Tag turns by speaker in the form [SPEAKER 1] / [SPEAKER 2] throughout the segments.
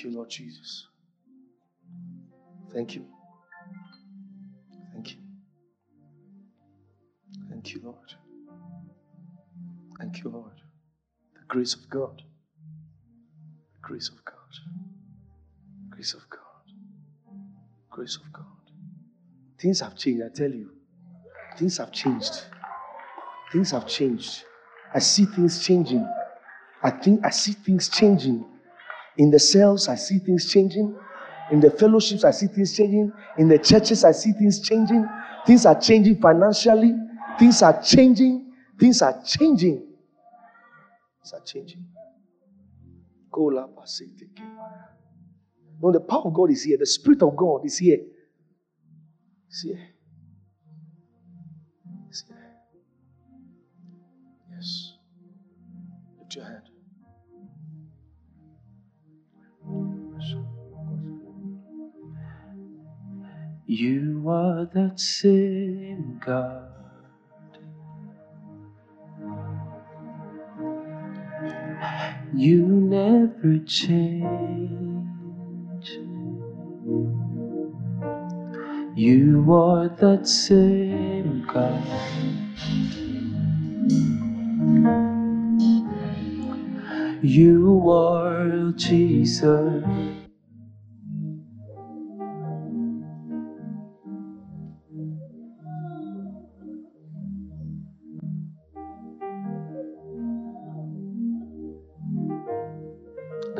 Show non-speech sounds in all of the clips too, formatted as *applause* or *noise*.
[SPEAKER 1] Thank you, Lord Jesus. Thank you. Thank you. Thank you, Lord. Thank you, Lord. The grace of God. The grace of God. Grace of God. Grace of God. Things have changed, I tell you. Things have changed. Things have changed. I see things changing. I think I see things changing. In the cells, I see things changing. In the fellowships, I see things changing. In the churches, I see things changing. Things are changing financially. Things are changing. Things are changing. Things are changing. Go up, I say, take No, the power of God is here. The Spirit of God is here. It's here. It's here. Yes. Lift your hand.
[SPEAKER 2] You are that same God. You never change. You are that same God. You are Jesus.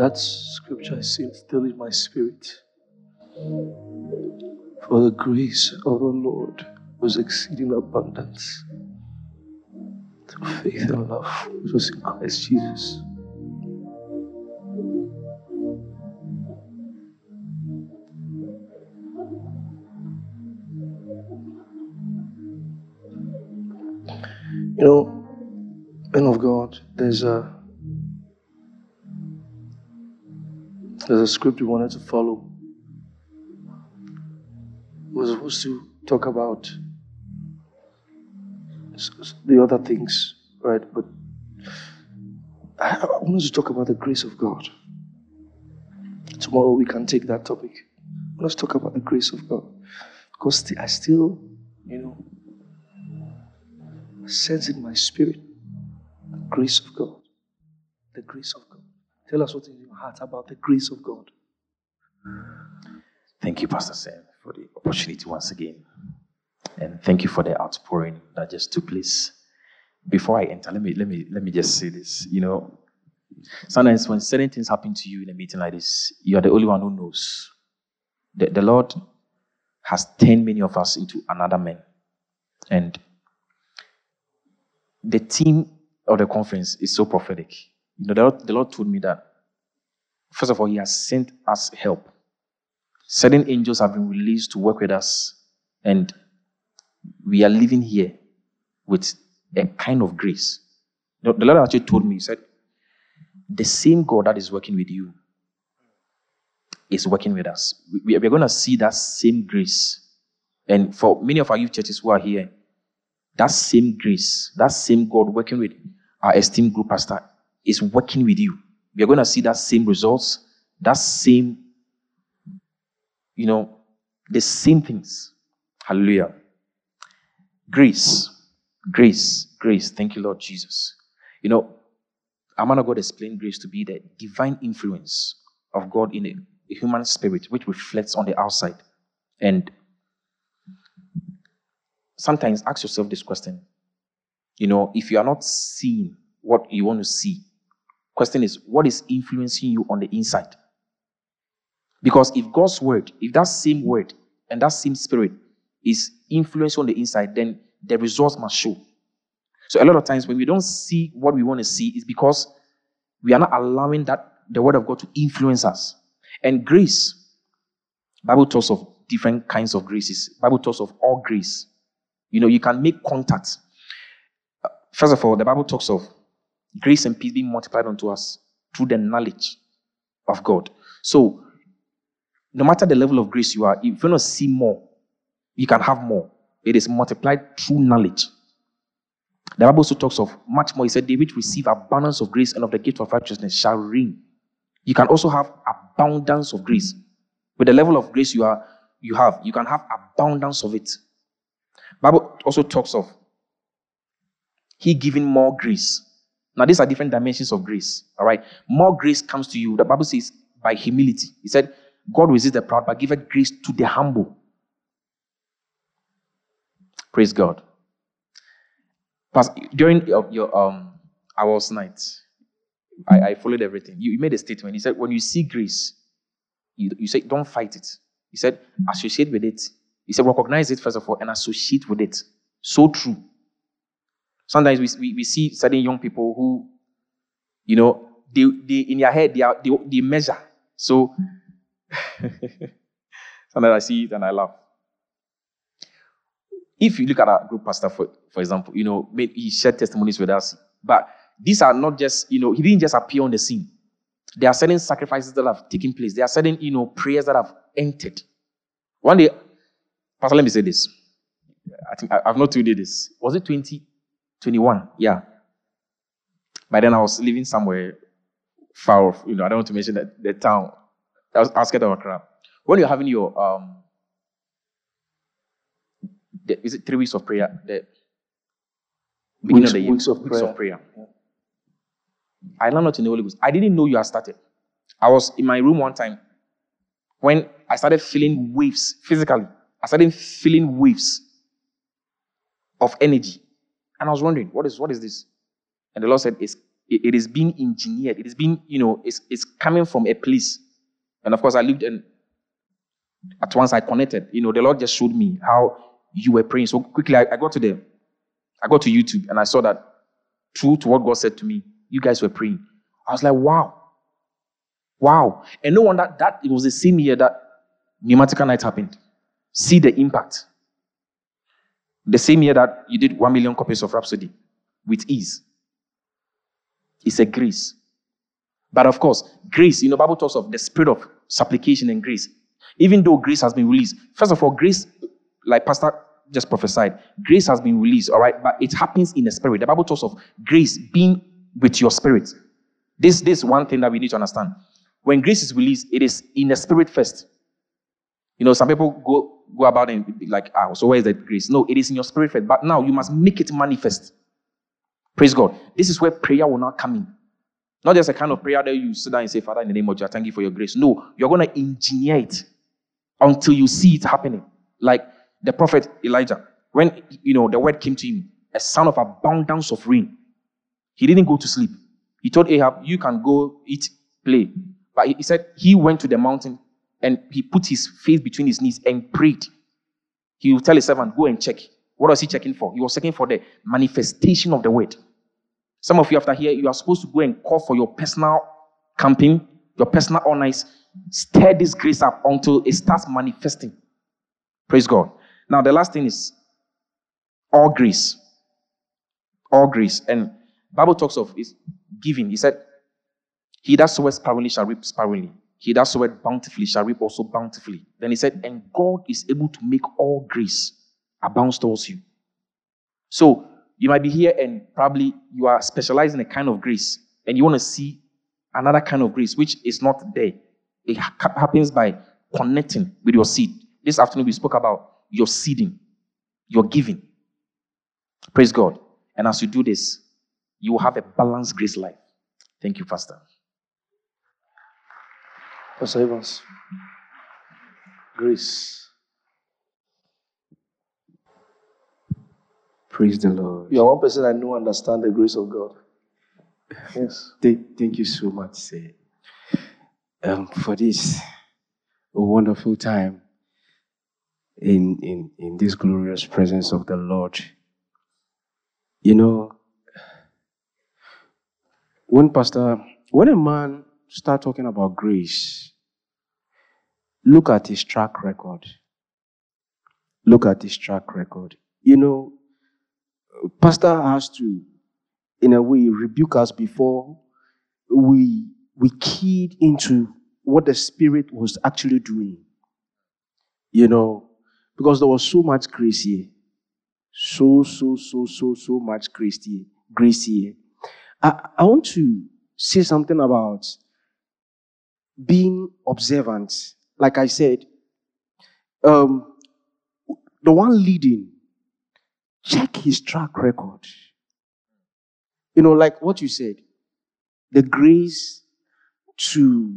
[SPEAKER 1] That scripture I see still in my spirit. For the grace of the Lord was exceeding abundance through faith and love, which was in Christ Jesus. You know, men of God, there's a there's a script we wanted to follow. We were supposed to talk about the other things, right? But I wanted to talk about the grace of God. Tomorrow we can take that topic. Let's talk about the grace of God. Because I still, you know, sense in my spirit the grace of God. The grace of God. Tell us in your heart about the grace of God.
[SPEAKER 2] Thank you, Pastor Sam, for the opportunity once again. And thank you for the outpouring that just took place. Before I enter, let me let me let me just say this. You know, sometimes when certain things happen to you in a meeting like this, you are the only one who knows. The, the Lord has turned many of us into another man. And the theme of the conference is so prophetic. You know, the Lord, the Lord told me that, first of all, He has sent us help. Certain angels have been released to work with us, and we are living here with a kind of grace. The Lord actually told me, He said, the same God that is working with you is working with us. We are going to see that same grace. And for many of our youth churches who are here, that same grace, that same God working with our esteemed group pastor is working with you. We are going to see that same results, that same, you know, the same things. Hallelujah. Grace, grace, grace. Thank you, Lord Jesus. You know, a man of God explained grace to be the divine influence of God in a, a human spirit, which reflects on the outside. And sometimes ask yourself this question. You know, if you are not seeing what you want to see, question is, what is influencing you on the inside? Because if God's word, if that same word and that same spirit is influencing on the inside, then the results must show. So a lot of times when we don't see what we want to see, is because we are not allowing that the word of God to influence us. And grace, Bible talks of different kinds of graces. Bible talks of all grace. You know, you can make contact. First of all, the Bible talks of grace and peace being multiplied unto us through the knowledge of God. So, no matter the level of grace you are, if you to see more, you can have more. It is multiplied through knowledge. The Bible also talks of much more. He said, They which receive abundance of grace and of the gift of righteousness shall reign. You can also have abundance of grace. With the level of grace you are you have, you can have abundance of it. Bible also talks of he giving more grace. Now, these are different dimensions of grace. All right. More grace comes to you. The Bible says by humility. He said, God resists the proud, but giveth grace to the humble. Praise God. Pastor, during your, your um hours night, I, I followed everything. You, you, made a statement. He said, when you see grace, you, you say, don't fight it. He said, associate with it. He said, recognize it first of all and associate with it. So true. Sometimes we, we, we see certain young people who, you know, they, they in their head, they, are, they, they measure. So *laughs* sometimes I see it and I laugh. If you look at our group pastor, for, for example, you know, he shared testimonies with us, but these are not just, you know, he didn't just appear on the scene. There are certain sacrifices that have taken place. There are certain, you know, prayers that have entered. One day, Pastor, let me say this. I think I, have not told you this. Was it 2021? Yeah. By then I was living somewhere far off. You know, I don't want to mention that the town. I was asking of crap. When you're having your um, the, is it three weeks of prayer? The
[SPEAKER 1] beginning weeks, of the year, weeks of weeks prayer. Of prayer.
[SPEAKER 2] Yeah. I learned not in the Holy Ghost. I didn't know you had started. I was in my room one time when I started feeling waves physically. I started feeling waves of energy. And I was wondering, what is what is this? And the Lord said, it's, it, is being engineered. It is being, you know, it's, it's coming from a place. And of course, I lived and at once I connected. You know, the Lord just showed me how you were praying. So quickly, I, I got to the, I got to YouTube and I saw that true to what God said to me, you guys were praying. I was like, wow. Wow. And no wonder that it was the same year that Pneumatica Night happened. See the impact. The same year that you did one million copies of Rhapsody with ease. It's a grace. But of course, grace, you know, Bible talks of the spirit of supplication and grace. Even though grace has been released, first of all, grace, like Pastor just prophesied, grace has been released, all right, but it happens in the spirit. The Bible talks of grace being with your spirit. This, this is one thing that we need to understand. When grace is released, it is in the spirit first. You know, some people go go about and be like, ah, so where is that grace? No, it is in your spirit first. But now you must make it manifest. Praise God. This is where prayer will not come in. Not just a kind of prayer that you sit down and say, Father, in the name of Jesus, thank you for your grace. No, you're going to engineer it until you see it happening. Like the prophet Elijah, when you know the word came to him, a sound of abundance of rain. He didn't go to sleep. He told Ahab, You can go eat, play. But he said he went to the mountain and he put his face between his knees and prayed. He will tell his servant, Go and check. What was he checking for? He was checking for the manifestation of the word. Some of you, after here, you are supposed to go and call for your personal camping, your personal honors. Stir this grace up until it starts manifesting. Praise God. Now, the last thing is all grace. All grace. And Bible talks of is giving. He said, He that soweth sparingly shall reap sparingly. He that soweth bountifully shall reap also bountifully. Then he said, And God is able to make all grace abound towards you. So you might be here and probably you are specialized in a kind of grace and you want to see another kind of grace which is not there. It ha- happens by connecting with your seed. This afternoon we spoke about your seeding, your giving. Praise God. And as you do this, you will have a balanced grace life. Thank you, Pastor.
[SPEAKER 1] Pastor Evans. Grace.
[SPEAKER 3] Praise the Lord.
[SPEAKER 1] You are one person I know understand the grace of God.
[SPEAKER 3] Yes. Thank, thank you so much, sir, um, for this wonderful time in, in, in this glorious presence of the Lord. You know, when Pastor, when a man start talking about grace, look at his track record. Look at his track record. You know, pastor has to, in a way, rebuke us before we we keyed into what the spirit was actually doing. You know, because there was so much grace here. So, so, so, so, so much grace here. Grace here. I, I want to say something about being observant, like I said, um, the one leading, check his track record. You know, like what you said, the grace to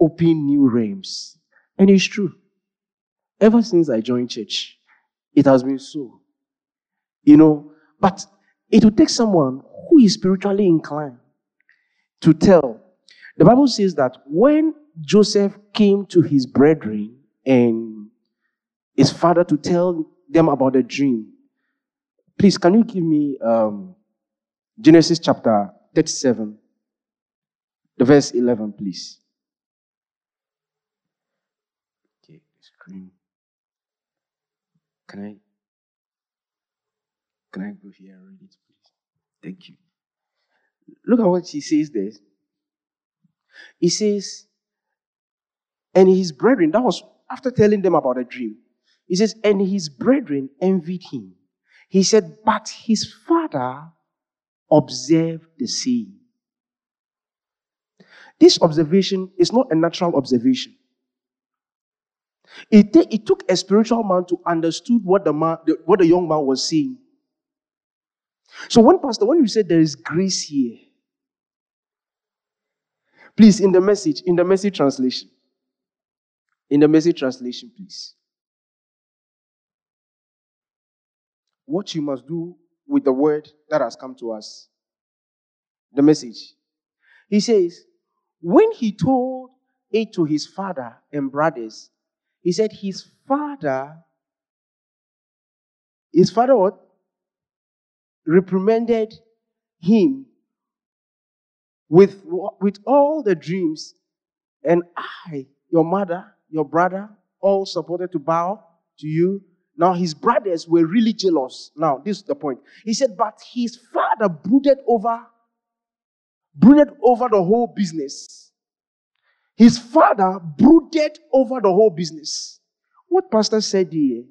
[SPEAKER 3] open new realms. And it's true. Ever since I joined church, it has been so. You know, but it will take someone who is spiritually inclined to tell. The Bible says that when Joseph came to his brethren and his father to tell them about the dream, please, can you give me um, Genesis chapter 37, the verse 11, please? Okay, screen. Can I can I go here and read it, please? Thank you. Look at what he says there. He says, and his brethren, that was after telling them about the dream. He says, and his brethren envied him. He said, but his father observed the same. This observation is not a natural observation. It, t- it took a spiritual man to understood what the man, the, what the young man was saying. So when pastor, when you said there is grace here, please in the message, in the message translation, in the message translation, please. What you must do with the word that has come to us. The message. He says, when he told it to his father and brothers, he said his father, his father what? Reprimanded him with, with all the dreams, and I, your mother, your brother, all supported to bow to you. Now his brothers were really jealous. Now, this is the point. He said, but his father brooded over, brooded over the whole business. His father brooded over the whole business. What Pastor said here,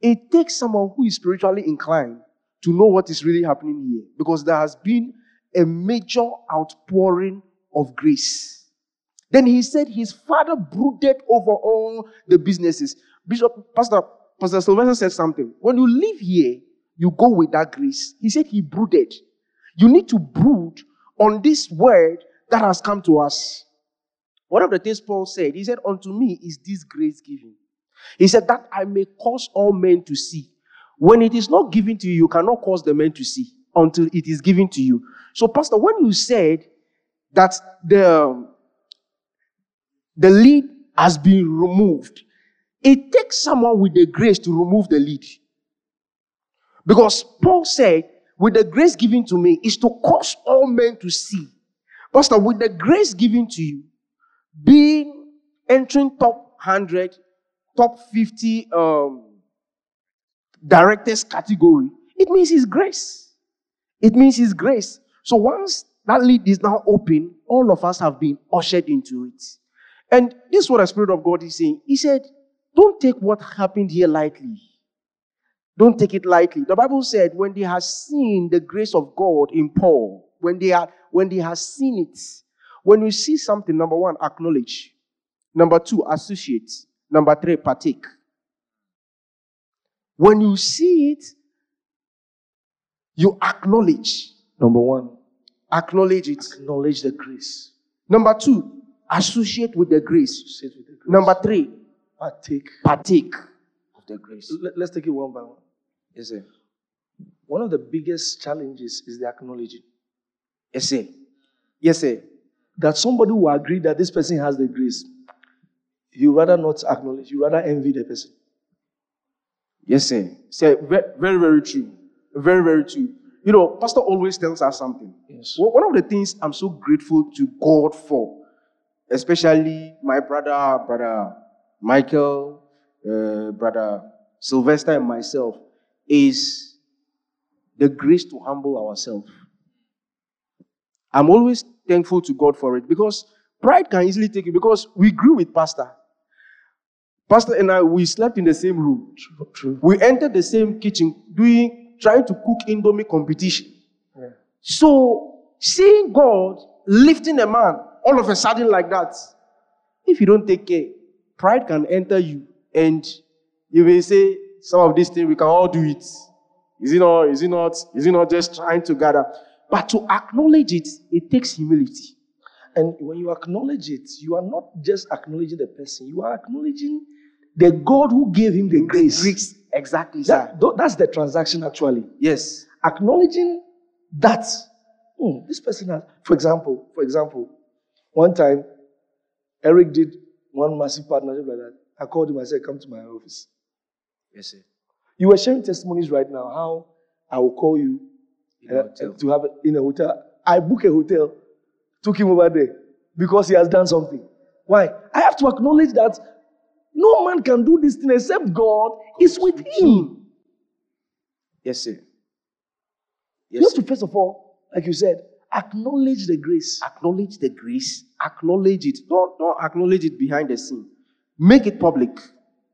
[SPEAKER 3] it takes someone who is spiritually inclined to know what is really happening here because there has been a major outpouring of grace. Then he said his father brooded over all the businesses. Bishop, Pastor, Pastor Sylvester said something. When you live here, you go with that grace. He said he brooded. You need to brood on this word that has come to us. One of the things Paul said, he said, Unto me is this grace given. He said, That I may cause all men to see. When it is not given to you, you cannot cause the men to see until it is given to you. So, Pastor, when you said that the, the lead has been removed, it takes someone with the grace to remove the lead. Because Paul said, with the grace given to me, is to cause all men to see. Pastor, with the grace given to you, being entering top 100, top 50 um, directors category, it means His grace. It means His grace. So once that lead is now open, all of us have been ushered into it. And this is what the Spirit of God is saying. He said, Don't take what happened here lightly. Don't take it lightly. The Bible said, when they have seen the grace of God in Paul, when they are when they have seen it, when you see something, number one, acknowledge. Number two, associate. Number three, partake. When you see it, you acknowledge. Number one, acknowledge it.
[SPEAKER 1] Acknowledge the grace.
[SPEAKER 3] Number two, associate with the grace.
[SPEAKER 1] With the grace.
[SPEAKER 3] Number three,
[SPEAKER 1] partake
[SPEAKER 3] partake of the grace.
[SPEAKER 1] Let- Let's take it one by one.
[SPEAKER 3] Yes, sir.
[SPEAKER 1] One of the biggest challenges is the acknowledging
[SPEAKER 3] Yes, sir. Yes, sir.
[SPEAKER 1] that somebody will agree that this person has the grace. You rather not acknowledge, you rather envy the person.
[SPEAKER 3] Yes, sir. Sir, ve- very, very true. Very, very true. You know, Pastor always tells us something.
[SPEAKER 1] Yes.
[SPEAKER 3] One of the things I'm so grateful to God for, especially my brother, brother Michael, uh, brother Sylvester, and myself, is the grace to humble ourselves. I'm always thankful to God for it because pride can easily take you because we grew with Pastor. Pastor and I, we slept in the same room.
[SPEAKER 1] True. True.
[SPEAKER 3] We entered the same kitchen doing, trying to cook Indomie competition.
[SPEAKER 1] Yeah.
[SPEAKER 3] So, seeing God lifting a man all of a sudden like that, if you don't take care, pride can enter you, and you may say, "Some of these things we can all do it. Is it not? Is it not? Is it not just trying to gather? But to acknowledge it, it takes humility.
[SPEAKER 1] And when you acknowledge it, you are not just acknowledging the person, you are acknowledging the God who gave him the grace.
[SPEAKER 3] Grace, exactly, sir.
[SPEAKER 1] That, tho- that's the transaction actually.
[SPEAKER 3] Yes.
[SPEAKER 1] Acknowledging that hmm, this person has, for example, for example, one time Eric did one massive partnership like that. I called him, I said, Come to my office.
[SPEAKER 3] Yes, sir.
[SPEAKER 1] You were sharing testimonies right now how I will call you
[SPEAKER 3] In a
[SPEAKER 1] uh,
[SPEAKER 3] hotel.
[SPEAKER 1] to have in a hotel. I book a hotel, took him over there because he has done something. Why? I have to acknowledge that no man can do this thing except God is with him.
[SPEAKER 3] Yes, sir.
[SPEAKER 1] You
[SPEAKER 3] Yes.
[SPEAKER 1] have to first of all, like you said, acknowledge the grace.
[SPEAKER 3] acknowledge the grace. Acknowledge it. Don't, don't acknowledge it behind the scene. Make it public.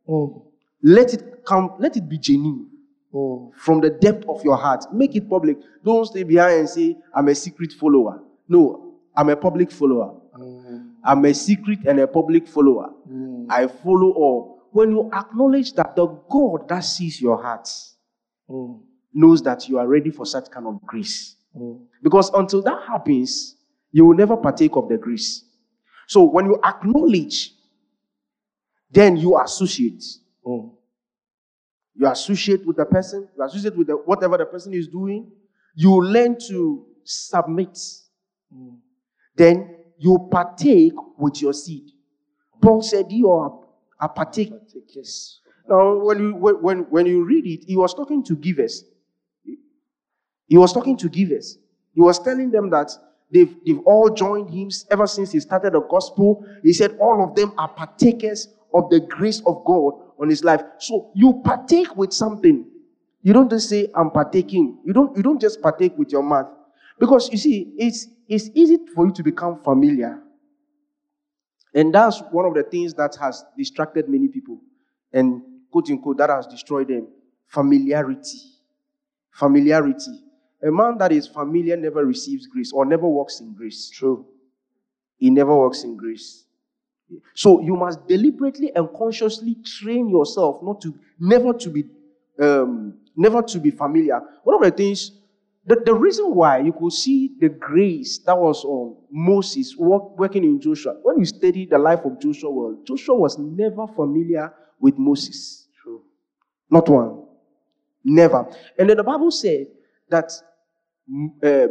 [SPEAKER 1] Mm,
[SPEAKER 3] Let it come. Let it be genuine
[SPEAKER 1] mm,
[SPEAKER 3] from the depth of your heart. Make it public. Don't stay behind and say, "I'm a secret follower." No, I'm a public follower.
[SPEAKER 1] mm,
[SPEAKER 3] I'm a secret and a public follower.
[SPEAKER 1] mm,
[SPEAKER 3] I follow all. When you acknowledge that the God that sees your heart
[SPEAKER 1] mm,
[SPEAKER 3] knows that you are ready for such kind of grace.
[SPEAKER 1] Mm.
[SPEAKER 3] Because until that happens, you will never partake of the grace. So when you acknowledge, then you associate.
[SPEAKER 1] Mm.
[SPEAKER 3] You associate with the person, you associate with the, whatever the person is doing. You learn to submit.
[SPEAKER 1] Mm.
[SPEAKER 3] Then you partake with your seed. Paul said, You are, are partake.
[SPEAKER 1] Partakers.
[SPEAKER 3] Now, when you, when, when you read it, he was talking to givers. He was talking to givers. He was telling them that they've, they've all joined him ever since he started the gospel. He said all of them are partakers of the grace of God on his life. So you partake with something. You don't just say, I'm partaking. You don't, you don't just partake with your mouth. Because you see, it's, it's easy for you to become familiar. And that's one of the things that has distracted many people. And quote unquote, that has destroyed them. Familiarity. Familiarity. A man that is familiar never receives grace or never walks in grace.
[SPEAKER 1] True.
[SPEAKER 3] He never walks in grace. So you must deliberately and consciously train yourself not to never to be um, never to be familiar. One of the things the, the reason why you could see the grace that was on Moses work, working in Joshua, when you study the life of Joshua, well, Joshua was never familiar with Moses.
[SPEAKER 1] True.
[SPEAKER 3] Not one. Never. And then the Bible said that uh,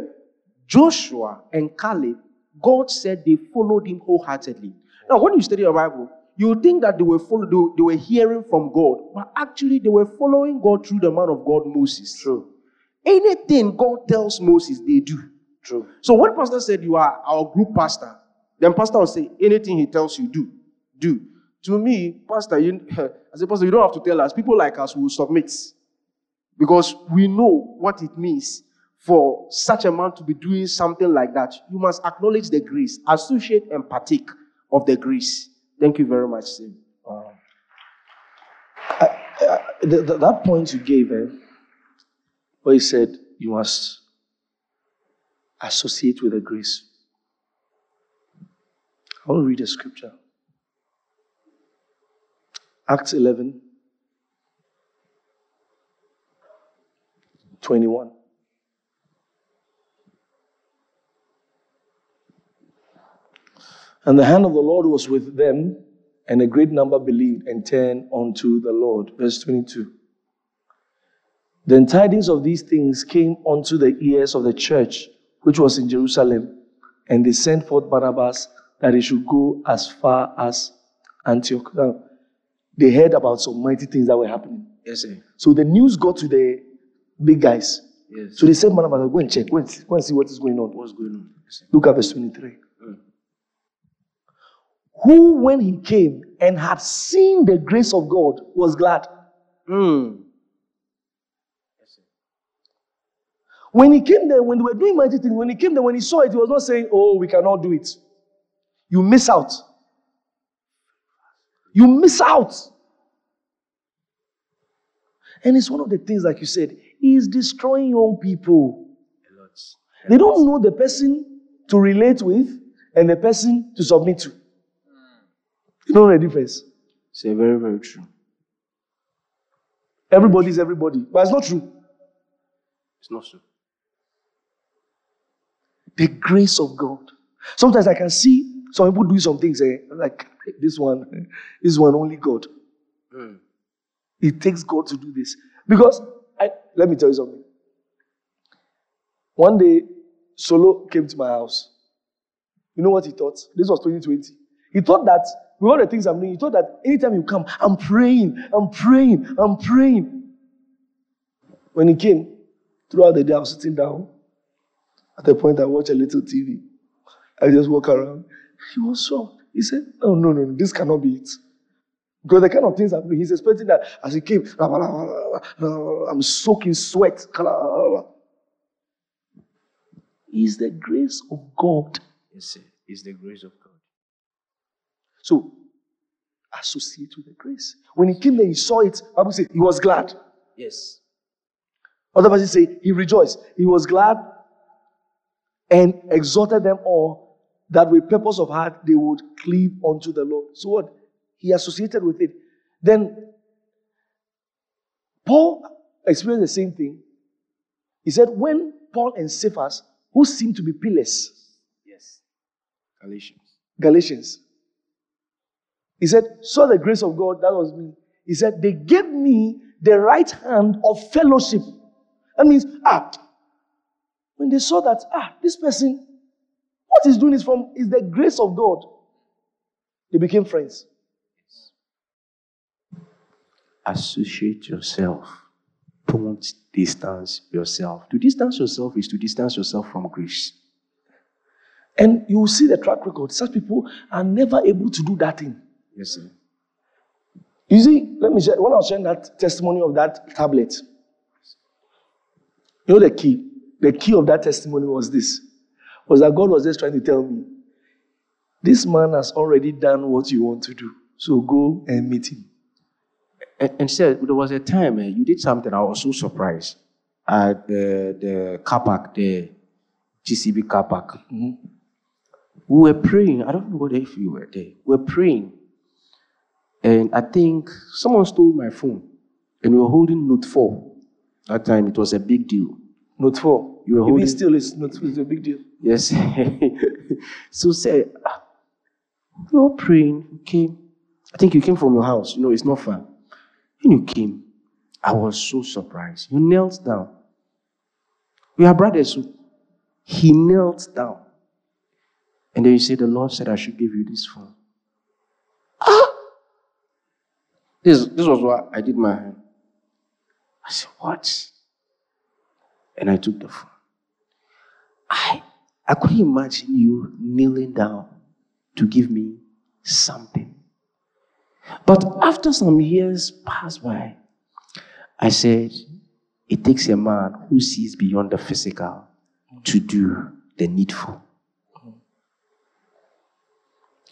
[SPEAKER 3] Joshua and Caleb, God said they followed him wholeheartedly. Now, when you study the Bible, you think that they were follow, they, they were hearing from God, but actually they were following God through the man of God, Moses.
[SPEAKER 1] True.
[SPEAKER 3] Anything God tells Moses, they do.
[SPEAKER 1] True.
[SPEAKER 3] So when pastor said you are our group pastor, then pastor will say anything he tells you do, do. To me, pastor, you, *laughs* as a pastor, you don't have to tell us. People like us will submit because we know what it means for such a man to be doing something like that. You must acknowledge the grace, associate and partake of the grace. Thank you very much, Sim.
[SPEAKER 1] Wow. I, I, that point you gave, eh, where you said you must associate with the grace. I want to read a scripture. Acts 11, 21. And the hand of the Lord was with them, and a great number believed and turned unto the Lord. Verse 22. Then tidings of these things came unto the ears of the church which was in Jerusalem, and they sent forth Barnabas that he should go as far as Antioch. Now, they heard about some mighty things that were happening.
[SPEAKER 3] Yes, sir.
[SPEAKER 1] So the news got to the big guys.
[SPEAKER 3] Yes.
[SPEAKER 1] So they sent Barnabas, go and check, go and see, go and see what is going on.
[SPEAKER 3] What's going on?
[SPEAKER 1] Look at verse 23.
[SPEAKER 3] Mm.
[SPEAKER 1] Who, when he came and had seen the grace of God, was glad.
[SPEAKER 3] Mm.
[SPEAKER 1] When he came there, when they were doing mighty things, when he came there, when he saw it, he was not saying, Oh, we cannot do it. You miss out. You miss out. And it's one of the things, like you said, is destroying young people.
[SPEAKER 3] A lot.
[SPEAKER 1] They don't know the person to relate with and the person to submit to. You know the difference.
[SPEAKER 3] Say very, very true.
[SPEAKER 1] Everybody is everybody. But it's not true.
[SPEAKER 3] It's not true.
[SPEAKER 1] The grace of God. Sometimes I can see some people do some things, eh, like this one, eh, this one only God. It takes God to do this. Because let me tell you something. One day, Solo came to my house. You know what he thought? This was 2020. He thought that with all the things I'm doing, he thought that anytime you come, I'm praying, I'm praying, I'm praying. When he came, throughout the day, I was sitting down. At the point, I watched a little TV. I just walk around. He was shocked. He said, No, no, no, no, this cannot be it. Because the kind of things I'm doing, he's expecting that as he came, I'm soaking sweat. Is the grace of God.
[SPEAKER 3] Yes. It's the grace of God.
[SPEAKER 1] So, associate with the grace. When he came there, he saw it. Bible says he was glad.
[SPEAKER 3] Yes.
[SPEAKER 1] Other verses say he rejoiced. He was glad and exhorted them all that with purpose of heart they would cleave unto the Lord. So what? He associated with it. Then Paul experienced the same thing. He said, when Paul and Cephas, who seemed to be pillars,
[SPEAKER 3] Yes. Galatians.
[SPEAKER 1] Galatians, he said, saw the grace of God, that was me. He said, they gave me the right hand of fellowship. That means, ah, when they saw that, ah, this person, what he's doing is from is the grace of God. They became friends.
[SPEAKER 3] Associate yourself. Don't distance yourself. To distance yourself is to distance yourself from grace.
[SPEAKER 1] And you will see the track record. Such people are never able to do that thing.
[SPEAKER 3] Yes, sir.
[SPEAKER 1] You see, let me share, when I was sharing that testimony of that tablet, you know the key? The key of that testimony was this was that God was just trying to tell me, this man has already done what you want to do. So go and meet him.
[SPEAKER 3] And, and said there was a time eh, you did something. I was so surprised at the the car park, the GCB car park. We were praying. I don't know what if you were there. We were praying, and I think someone stole my phone, and we were holding Note Four. That time it was a big deal.
[SPEAKER 1] Note 4.
[SPEAKER 3] You were
[SPEAKER 1] Even
[SPEAKER 3] holding-
[SPEAKER 1] still, it's, not, it's a big deal.
[SPEAKER 3] Yes. *laughs* so say, we were praying. You came. I think you came from your house. You know, it's not far. When you came, I was so surprised. You knelt down. We are brothers. He knelt down. And then you say, The Lord said, I should give you this phone. Ah! This, this was what I did my hand. I said, What? And I took the phone. I I couldn't imagine you kneeling down to give me something. But after some years passed by, I said, it takes a man who sees beyond the physical to do the needful.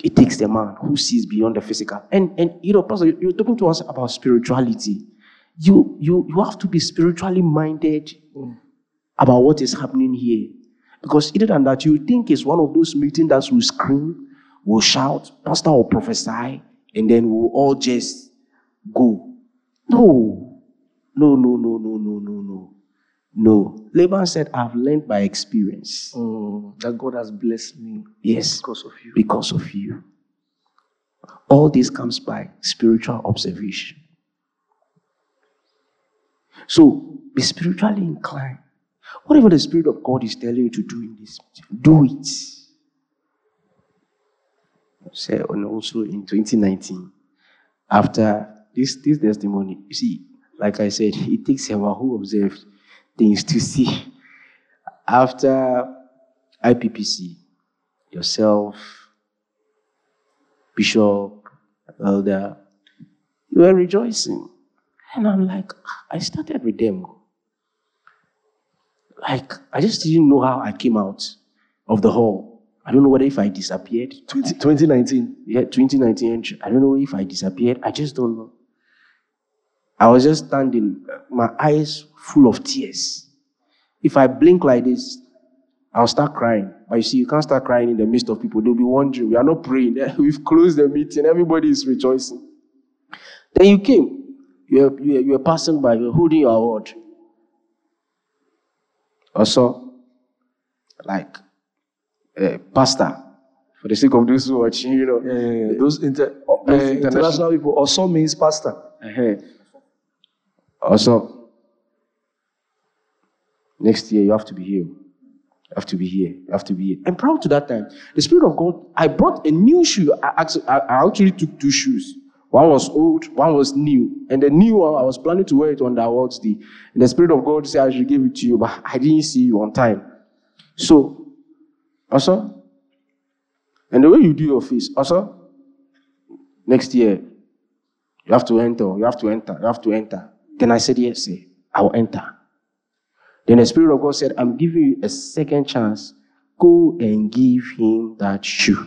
[SPEAKER 3] It takes the man who sees beyond the physical. And and you know, Pastor, you- you're talking to us about spirituality. You you you have to be spiritually minded about what is happening here. Because either than that, you think it's one of those meetings that will scream, will shout, pastor will prophesy, and then we'll all just go. No. No, no, no, no, no, no, no. No. Laban said, I've learned by experience.
[SPEAKER 1] Mm, that God has blessed me
[SPEAKER 3] Yes.
[SPEAKER 1] because of you.
[SPEAKER 3] Because of you. All this comes by spiritual observation. So be spiritually inclined. Whatever the Spirit of God is telling you to do in this, do it. And also in 2019, after this, this testimony, you see, like I said, it takes a while who observed things to see. After IPPC, yourself, Bishop, Elder, you were rejoicing. And I'm like, "Ah, I started with them. Like, I just didn't know how I came out of the hall. I don't know whether if I disappeared.
[SPEAKER 1] 20, 2019.
[SPEAKER 3] Yeah, 2019. I don't know if I disappeared. I just don't know. I was just standing, uh, my eyes full of tears. If I blink like this, I'll start crying. But you see, you can't start crying in the midst of people. They'll be wondering, we are not praying. *laughs* We've closed the meeting. Everybody is rejoicing. Then you came. You were, you were, you were passing by. You were holding your award. Also, like, uh, pastor, for the sake of those who are watching, you know.
[SPEAKER 1] Yeah, yeah, yeah. Those, inter, uh, international people. Also means pastor.
[SPEAKER 3] Uh-huh. Also, next year you have to be here. You have to be here. You have to be here. And proud to that time, the Spirit of God, I brought a new shoe. I, actually, I actually took two shoes. One was old, one was new. And the new one, I was planning to wear it on the awards day. And the Spirit of God said, I should give it to you, but I didn't see you on time. So, also, and the way you do your face, also, next year, you have to enter, you have to enter, you have to enter. Then I said, Yes, sir, I will enter. Then the Spirit of God said, I'm giving you a second chance. Go and give him that shoe.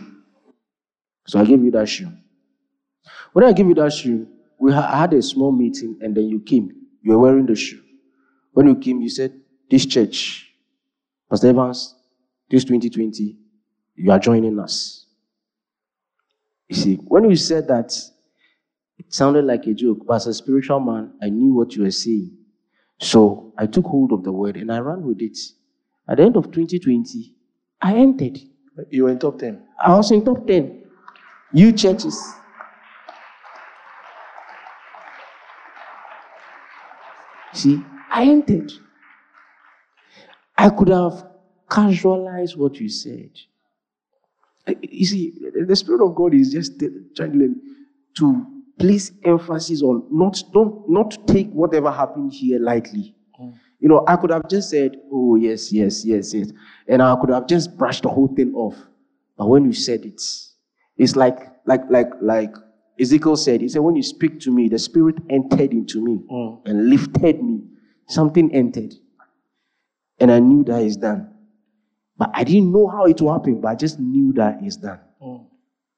[SPEAKER 3] So I gave you that shoe. When I gave you that shoe, we ha- had a small meeting and then you came. You were wearing the shoe. When you came, you said, This church, Pastor Evans, this 2020, you are joining us. You see, when you said that, it sounded like a joke, but as a spiritual man, I knew what you were saying. So I took hold of the word and I ran with it. At the end of 2020, I entered.
[SPEAKER 1] You were in top 10.
[SPEAKER 3] I was in top 10. You churches. See, I entered. I could have casualized what you said. You see, the Spirit of God is just trying to place emphasis on not don't not take whatever happened here lightly. Mm. You know, I could have just said, "Oh yes, yes, yes, yes," and I could have just brushed the whole thing off. But when you said it, it's like like like like Ezekiel said. He said, "When you speak to me, the Spirit entered into me mm. and lifted me. Something entered, and I knew that is done." But I didn't know how it will happen, but I just knew that it's done. Mm.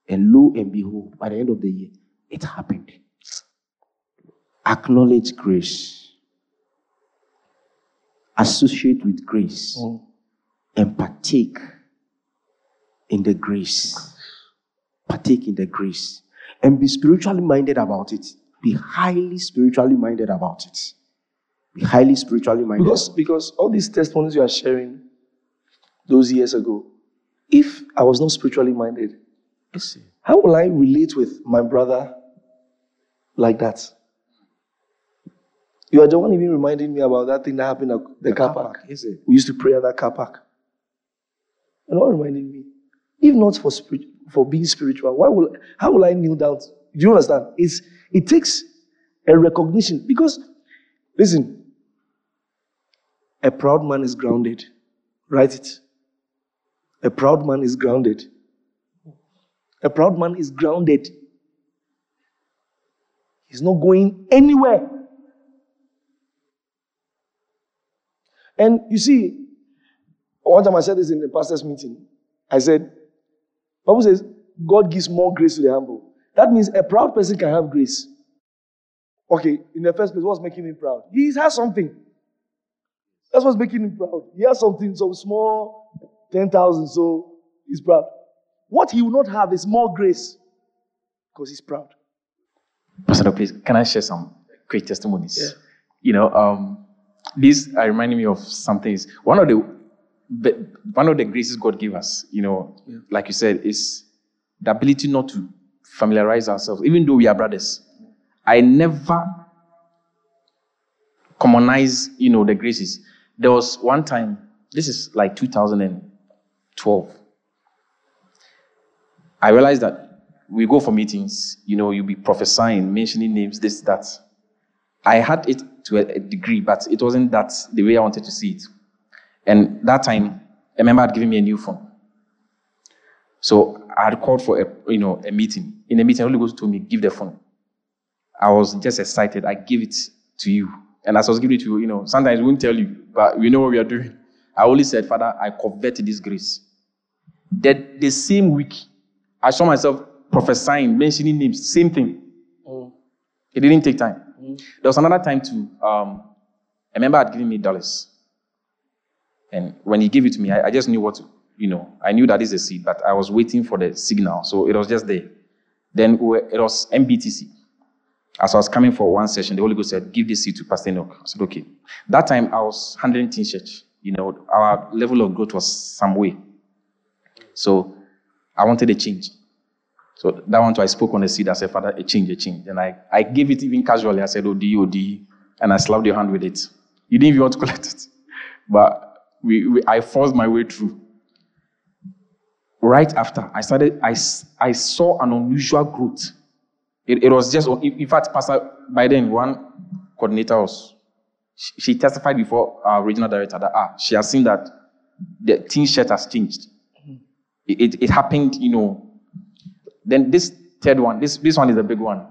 [SPEAKER 3] And lo and behold, by the end of the year, it happened. Acknowledge grace. Associate with grace. Mm. And partake in the grace. Partake in the grace. And be spiritually minded about it. Be highly spiritually minded about it. Be highly spiritually minded.
[SPEAKER 1] Because, because all these testimonies you are sharing those years ago, if I was not spiritually minded, how will I relate with my brother like that? You are the one even reminding me about that thing that happened at the, the car, car, park.
[SPEAKER 3] Is it?
[SPEAKER 1] We used to pray at that car park. And what reminding me? If not for spirit, for being spiritual, why will how will I kneel down? Do you understand? It's it takes a recognition because listen, a proud man is grounded. Write it. A proud man is grounded. A proud man is grounded. He's not going anywhere. And you see, one time I said this in the pastor's meeting. I said, Bible says, God gives more grace to the humble. That means a proud person can have grace. Okay, in the first place, what's making him proud? He has something. That's what's making him proud. He has something, so small, 10,000, so he's proud. What he will not have is more grace because he's proud.
[SPEAKER 2] Pastor, please, can I share some quick testimonies?
[SPEAKER 1] Yeah.
[SPEAKER 2] You know, um, this are reminding me of something. One of the one of the graces God gave us, you know, yeah. like you said, is the ability not to familiarize ourselves, even though we are brothers. I never commonize, you know, the graces. There was one time, this is like 2012. I realized that we go for meetings, you know, you'll be prophesying, mentioning names, this, that. I had it to a, degree, but it wasn't that the way I wanted to see it. And that time, a member had given me a new phone. So I had called for a, you know, a meeting. In the meeting, Holy Ghost told me, give the phone. I was just excited. I gave it to you. And as I was giving it to you, you know, sometimes we won't tell you, but we know what we are doing. I only said, Father, I covet this grace. That the same week, I saw myself prophesying, mentioning names, same thing. Mm. It didn't take time. Mm. There was another time too. Um, a member had given me dollars. And when he gave it to me, I, I just knew what, to, you know, I knew that is a seed, but I was waiting for the signal. So it was just there. Then we were- it was MBTC. As I was coming for one session, the Holy Ghost said, Give this seed to Pastor Enoch. I said, Okay. That time I was handling Teen Church. You know, our level of growth was some way. So I wanted a change. So that one too, I spoke on the seed. I said, Father, a change, a change. And I, I gave it even casually. I said, oh, OD, OD. And I slapped your hand with it. You didn't even want to *laughs* collect it. But we, we, I forced my way through. Right after, I started, I, I saw an unusual growth. It, it was just, in fact, Pastor, by then, one coordinator was, she, testified before our regional director that, ah, she has seen that the teen shirt has changed. It, it, it happened, you know, then this third one, this, this one is a big one.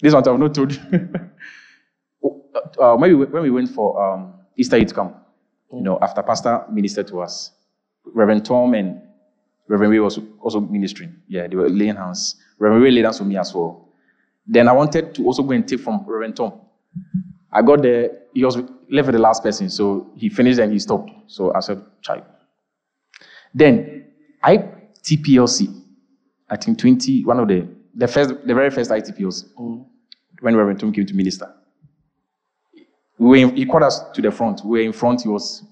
[SPEAKER 2] This one I've not told you. *laughs* uh, maybe when we went for um, Easter Youth Camp, you know, after Pastor ministered to us, Reverend Tom and Reverend Ray was also ministering. Yeah, they were laying hands. Reverend Ray laid hands on me as well. Then I wanted to also go and take from Reverend Tom. I got there, he was left with the last person, so he finished and he stopped. So I said, child. Then I TPLC, I think 20, one of the, the first, the very first ITPLC, when Reverend Tom came to minister. We in, he called us to the front. We were in front, he was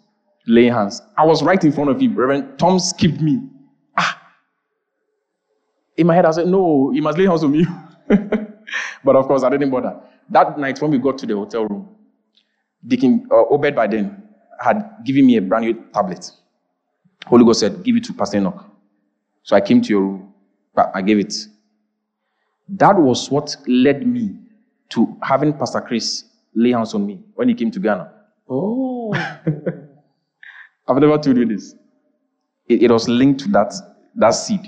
[SPEAKER 2] laying hands. I was right in front of him. Reverend Tom skipped me. Ah! In my head, I said, no, he must lay hands on me. *laughs* but of course, I didn't bother. That night, when we got to the hotel room, Deacon uh, Obed by then had given me a brand new tablet. Holy Ghost said, give it to Pastor Enoch. So I came to your room, but I gave it. That was what led me to having Pastor Chris lay hands on me when he came to Ghana.
[SPEAKER 1] Oh. *laughs*
[SPEAKER 2] I've never told you this. It, it was linked to that, that seed.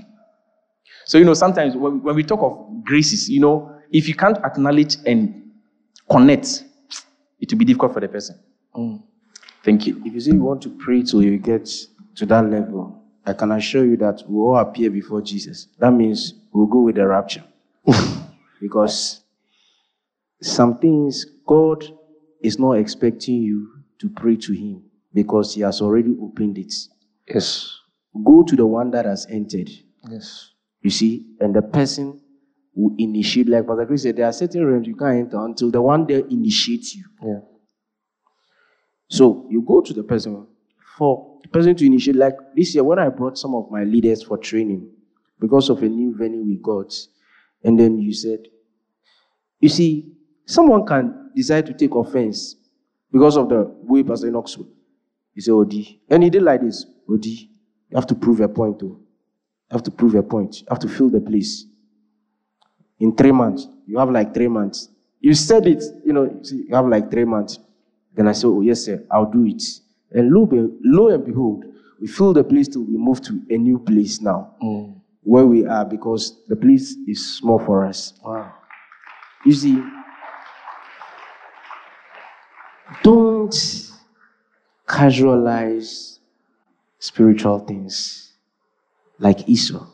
[SPEAKER 2] So, you know, sometimes when, when we talk of graces, you know, if you can't acknowledge and connect, it will be difficult for the person. Mm. Thank you.
[SPEAKER 3] If you say you want to pray till you get to that level, I can assure you that we'll all appear before Jesus. That means we'll go with the rapture. *laughs* because some things, God is not expecting you to pray to Him because He has already opened it.
[SPEAKER 1] Yes.
[SPEAKER 3] Go to the one that has entered.
[SPEAKER 1] Yes.
[SPEAKER 3] You see, and the person will initiate, like Pastor Chris said, there are certain realms you can't enter until the one there initiates you.
[SPEAKER 1] Yeah.
[SPEAKER 3] So you go to the person for the person to initiate. Like this year, when I brought some of my leaders for training because of a new venue we got, and then you said, you see, someone can decide to take offense because of the way Pastor Enoch spoke. He said, OD. And he did like this, OD. You have to prove a point, too. You have to prove a point. You have to fill the place. In three months, you have like three months. You said it, you know, you see, you have like three months. Then I said, Oh, yes, sir, I'll do it. And lo, lo and behold, we fill the place till we move to a new place now, mm. where we are, because the place is small for us.
[SPEAKER 1] Wow.
[SPEAKER 3] You see, don't casualize spiritual things like Esau,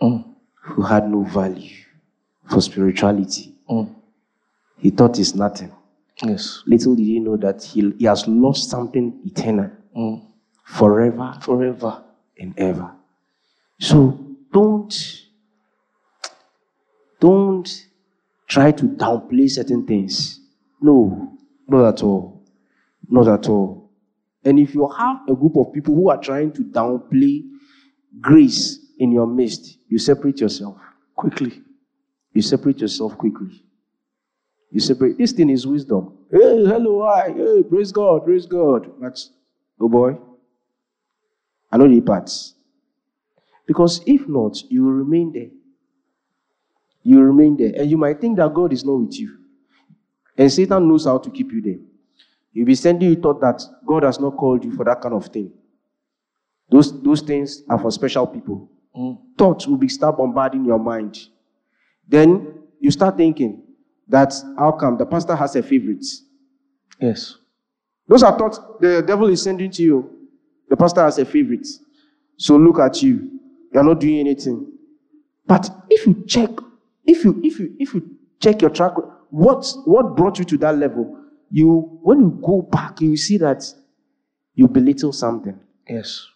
[SPEAKER 3] mm. who had no value for spirituality. Mm. He thought it's nothing.
[SPEAKER 1] Yes.
[SPEAKER 3] Little did he know that he, he has lost something eternal, mm. forever
[SPEAKER 1] Forever.
[SPEAKER 3] and ever. So don't don't try to downplay certain things. No, not at all. Not at all. And if you have a group of people who are trying to downplay grace in your midst, you separate yourself
[SPEAKER 1] Quickly.
[SPEAKER 3] You separate yourself quickly. You separate. This thing is wisdom. Hey, hello, hi, hey, praise God, praise God. But, oh boy, I know the parts. Because if not, you will remain there. You will remain there. And you might think that God is not with you. And Satan knows how to keep you there. He'll be sending you thought that God has not called you for that kind of thing. Those, those things are for special people. Mm. Thoughts will be start bombarding your mind. Then you start thinking that how come the pastor has a favorite?
[SPEAKER 1] Yes.
[SPEAKER 3] Those are thoughts the devil is sending to you. The pastor has a favorite. So look at you. You're not doing anything. But if you check, if you if you if you check your track, what what brought you to that level? You when you go back, you see that you belittle something,
[SPEAKER 1] Yes.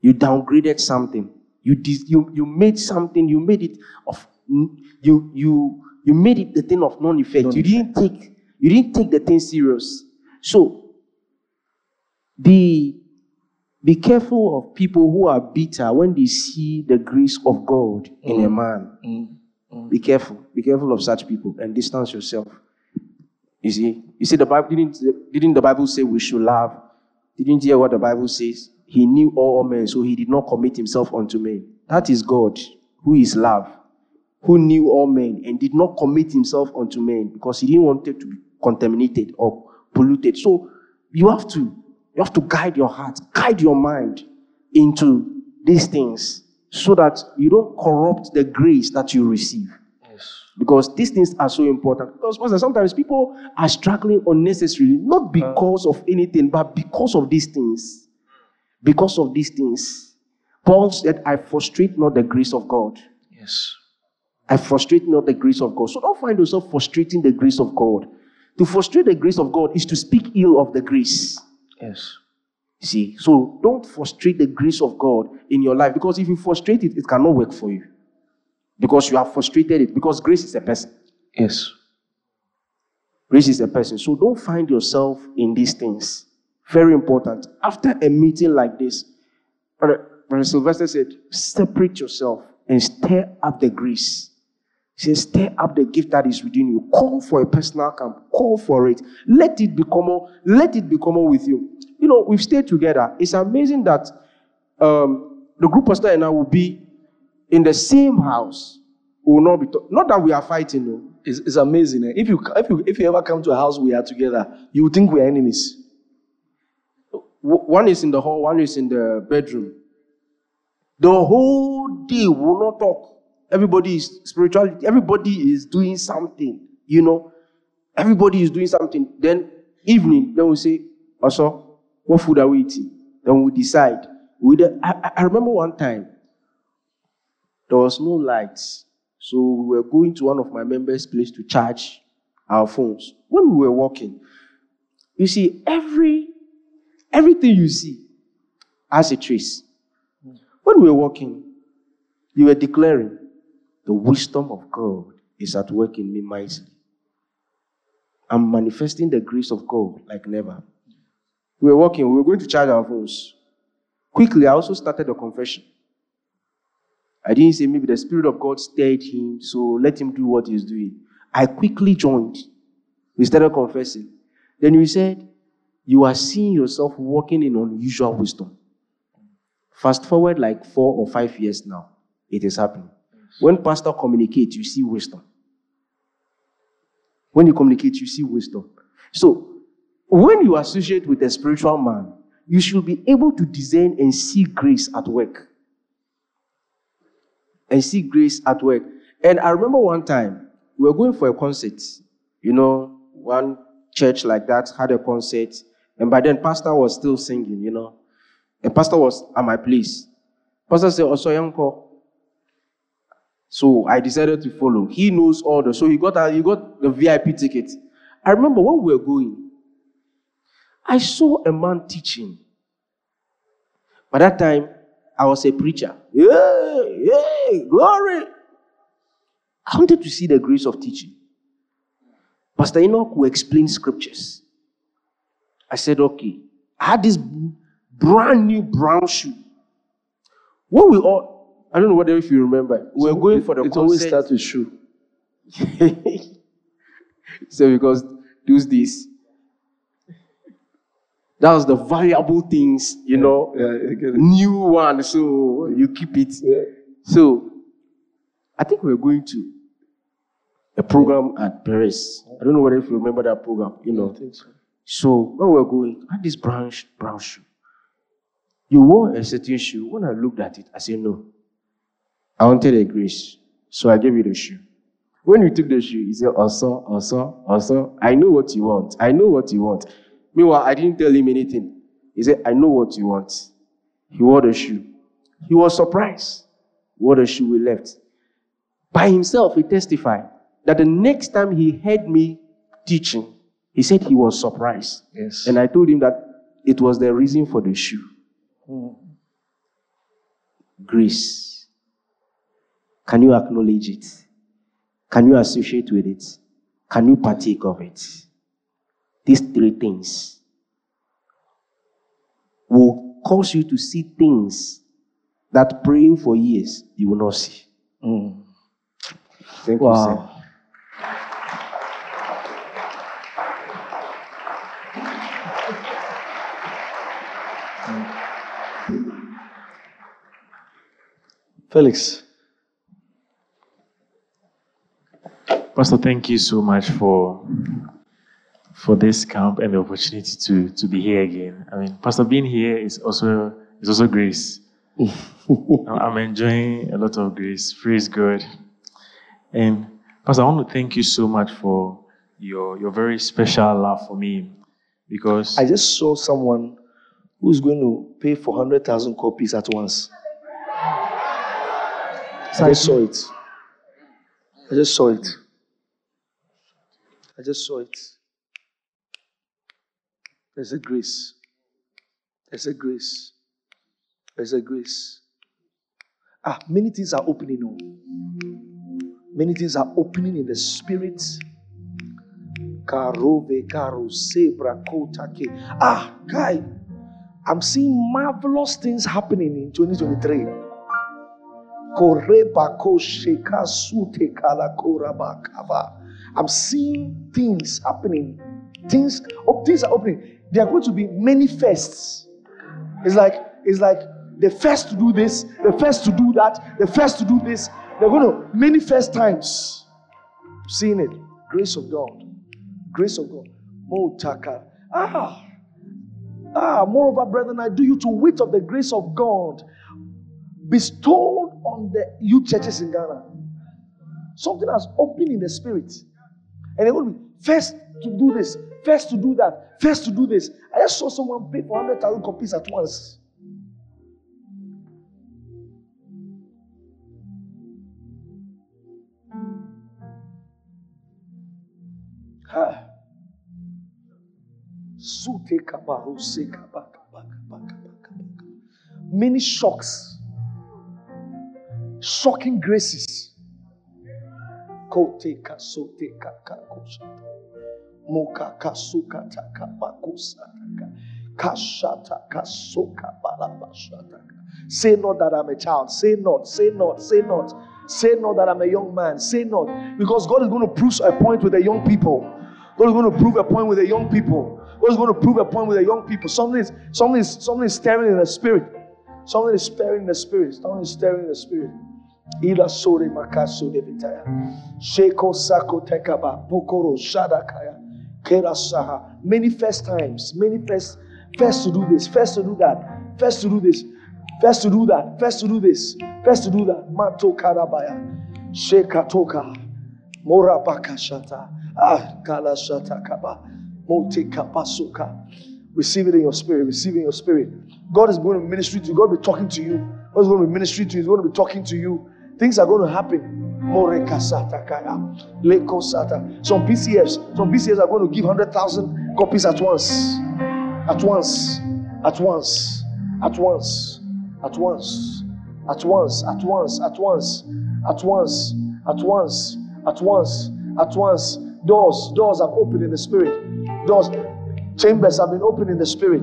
[SPEAKER 3] you downgraded something, you dis- you you made something, you made it of you you you made it the thing of non-effect. You didn't take you didn't take the thing serious. So be be careful of people who are bitter when they see the grace of God in a man.
[SPEAKER 1] Mm.
[SPEAKER 3] Be careful. Be careful of such people and distance yourself. You see, you see, the Bible didn't didn't the Bible say we should love? Didn't you hear what the Bible says? He knew all men, so he did not commit himself unto men. That is God, who is love, who knew all men and did not commit himself unto men because he didn't want it to be contaminated or polluted. So you have to you have to guide your heart, guide your mind into these things so that you don't corrupt the grace that you receive.
[SPEAKER 1] Yes.
[SPEAKER 3] Because these things are so important. Because sometimes people are struggling unnecessarily, not uh-huh. because of anything, but because of these things. Because of these things. Paul said, I frustrate not the grace of God.
[SPEAKER 1] Yes.
[SPEAKER 3] I frustrate not the grace of God. So don't find yourself frustrating the grace of God. To frustrate the grace of God is to speak ill of the grace.
[SPEAKER 1] Yes.
[SPEAKER 3] You See, so don't frustrate the grace of God in your life because if you frustrate it, it cannot work for you. Because you have frustrated it, because grace is a person.
[SPEAKER 1] Yes.
[SPEAKER 3] Grace is a person. So don't find yourself in these things. Very important. After a meeting like this, Brother, Brother Sylvester said, separate yourself and stir up the grace. He says, stir up the gift that is within you. Call for a personal camp. Call for it. Let it be common. Let it be common with you. You know, we've stayed together. It's amazing that um, the group pastor and I will be in the same house. We will not be talk- not that we are fighting. No.
[SPEAKER 1] It's, it's amazing. eh? If you if you if you ever come to a house we are together, you would think we are enemies.
[SPEAKER 3] One is in the hall, one is in the bedroom. The whole day we will not talk. Everybody is spirituality. Everybody is doing something. You know, everybody is doing something. Then evening, then we say, also, what food are we eating? Then we decide. We de- I, I- remember one time there was no lights, so we were going to one of my members' place to charge our phones. When we were walking, you see, every everything you see has a trace. When we were walking, you were declaring, the wisdom of God is at work in me mightily. I'm manifesting the grace of God like never. We were walking, we were going to charge our phones. Quickly, I also started the confession. I didn't say maybe the Spirit of God stirred him, so let him do what he's doing. I quickly joined. We started confessing. Then we said, You are seeing yourself walking in unusual wisdom. Fast forward like four or five years now, it is happening. When pastor communicates, you see wisdom. When you communicate, you see wisdom. So, when you associate with a spiritual man, you should be able to discern and see grace at work. And see grace at work. And I remember one time, we were going for a concert. You know, one church like that had a concert. And by then, pastor was still singing, you know. And pastor was at my place. Pastor said, Also, Yanko. So I decided to follow. He knows all the so he got a, he got the VIP ticket. I remember when we were going, I saw a man teaching. By that time, I was a preacher. Yeah, yeah, glory. I wanted to see the grace of teaching. Pastor Enoch will explain scriptures. I said, okay. I had this brand new brown shoe. What we all, I don't know whether if you remember, we were going for the
[SPEAKER 1] It always
[SPEAKER 3] concert.
[SPEAKER 1] starts with shoe. *laughs*
[SPEAKER 3] so because those this. that was the valuable things, you know,
[SPEAKER 1] Yeah, get it.
[SPEAKER 3] new one. So you keep it.
[SPEAKER 1] Yeah.
[SPEAKER 3] So I think we're going to a program at Paris. I don't know whether if you remember that program, you know.
[SPEAKER 1] So.
[SPEAKER 3] So when we were going, I had this brown, brown shoe. You wore a certain shoe. When I looked at it, I said, no. I wanted a grace. So I gave you the shoe. When you took the shoe, you said, also, also, also, I know what you want. I know what you want. Meanwhile, I didn't tell him anything. He said, I know what you want. He wore the shoe. He was surprised. He wore the shoe, we left. By himself, he testified that the next time he heard me teaching, he said he was surprised.
[SPEAKER 1] Yes.
[SPEAKER 3] And I told him that It was the reason for the shoe. Hmm. Grace. Can you acknowledge it? Can you associate with it? Can you partake of it? These three things will cause you to see things that praying for years you will not see. Mm. Thank you, sir.
[SPEAKER 1] Wow. *laughs* Felix,
[SPEAKER 4] Pastor, thank you so much for for this camp and the opportunity to to be here again. I mean, Pastor, being here is also is also grace. *laughs* I'm enjoying a lot of grace. Praise God. And Pastor, I want to thank you so much for your your very special love for me, because
[SPEAKER 1] I just saw someone who's going to pay for 100,000 copies at once. I saw it. I just saw it. I just saw it. There's a grace. There's a grace. There's a grace. Ah, many things are opening. up. Many things are opening in the spirit. Karove karo zebra kotake. Ah, guy, I'm seeing marvelous things happening in 2023. Koreba kosheka kala. I'm seeing things happening. Things, oh, things are opening. There are going to be many firsts. It's like it's like the first to do this, the first to do that, the first to do this. They're going to many first times. Seeing it, grace of God, grace of God. Motaka. Ah, ah. Moreover, brethren, I do you to wit of the grace of God bestowed on the youth churches in Ghana. Something has opened in the spirit, and they're going to be first to do this, first to do that, first to do this. I just saw someone pay for 100,000 copies at once. Many shocks, shocking graces. Kote kasote kakakosa. Moka kasuka takabakusataka. Kashata kasuka balabashataka. Say not that I'm a child. Say not, say not, say not. Say not that I'm a young man. Say not. Because God is going to prove a point with the young people. God is going to prove a point with the young people. God is going to prove a point with the young people. Something is, something is, something is stirring in the spirit. Something is stirring in the spirit. Something is stirring in the spirit. Ila sore makaso de vitaya. Sheko sako tekaba. Bokoro shadakaya. Kera saha. Many first times. Many first. First to do this. First to do that. First to do this. First to do that. First to do this. First to do that. Mato karabaya. Sheka toka. Mora bakashata. Ah, kala shata kaba. Mote kapasuka. Receive it in your spirit. Receive it in your spirit. God is going to ministry to you. God will be talking to you. God is going to be ministry to you. He's going to be talking to you. Things are going to happen. Some PCFs, some PCFs are going to give 100,000 copies at once. At once. At once. At once. At once. At once. At once. At once. At once. At once. At once. At once. Doors. Doors have opened in the spirit. Doors. Chambers have been opened in the spirit.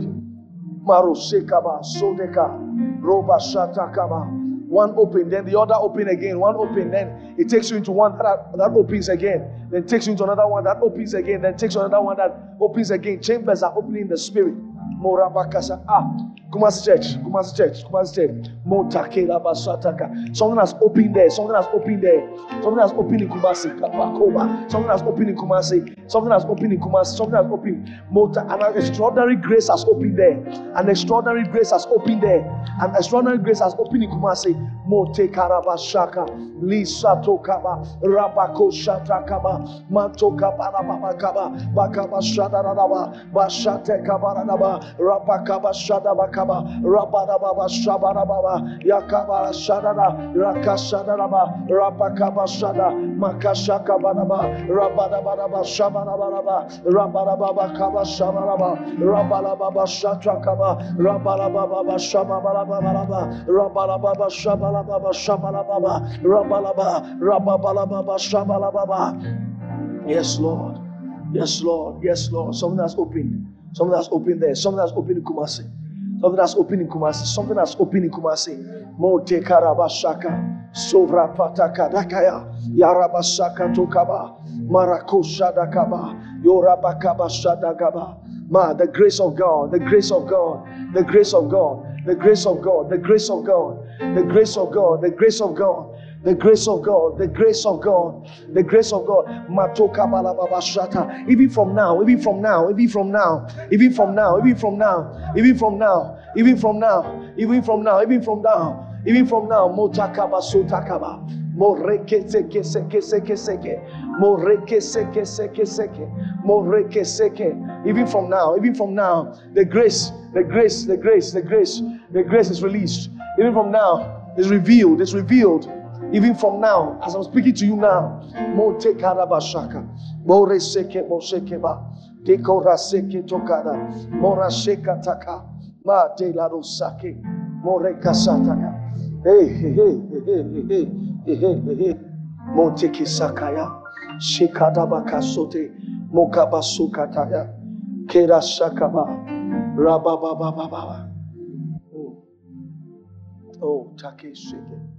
[SPEAKER 1] Shekaba, Sodeka, Roba Shatakaba. One open, then the other open again. One open, then it takes you into one that, that opens again. Then takes you into another one that opens again. Then takes you another one that opens again. Chambers are opening in the spirit. Morabakasa. Ah, Kumasi Church, Kumasi Church, Kumasi Church. Motakela Basataka. Something has opened there. Something has opened there. Something has opened in Kumasi. Kapakoba. Something has opened in Kumasi. Something has opened in Kumasi. Something has opened. Mota. And an extraordinary grace has opened there. An extraordinary grace has opened there. An extraordinary grace has opened in Kumasi. Mote Karabashaka. Lisa Tokaba. Rabako Shatakaba. Manto Kabarabakaba. Bakaba Shadaraba. Bashate Kabaranaba. Rapakaba Shadabakaba. Rabadababa, Shabarababa, Yakaba, Shadara, Rakashadaba, Rapakaba, Shada, Makashakabaraba, Rabadababa, Shabarabaraba, Rabadababa, Kaba, Shabaraba, Rabalababa, Shatrakaba, Rabalababa, Shabarabaraba, Rabalababa, Shabalababa, Shabalababa, Rabalaba, Rababalababa, Shabalababa. Yes, Lord. Yes, Lord. Yes, Lord. Something that's opened. Something that's opened there. Something that's opened in Kumasi. Something that's opened in Kumasi. Something that's opened in Kumasi. Mote karabashaka. Sovra pataka dakaya. Yarabashaka tokaba. Marakosha dakaba. Yorabakaba shadagaba. Ma, the grace of God, the grace of God, the grace of God, the grace of God, the grace of God, the grace of God, the grace of God. The grace of God, the grace of God, the grace of God. Matoka balababashata. Even from now, even from now, even from now, even from now, even from now, even from now, even from now, even from now, even from now, even from now. Motakaba sotakaba. Moreke seke seke seke seke. Moreke seke seke seke. Moreke seke. Even from now, even from now, the grace, the grace, the grace, the grace, the grace is released. Even from now, is revealed. It's revealed. Even from now, as I'm speaking to you now, Hey, hey, hey, hey, hey, hey, hey, hey. kisakaya, shikada bakasote, sote, mokabasukataya, kera sakaba, rabababababa. Oh, oh, take shake.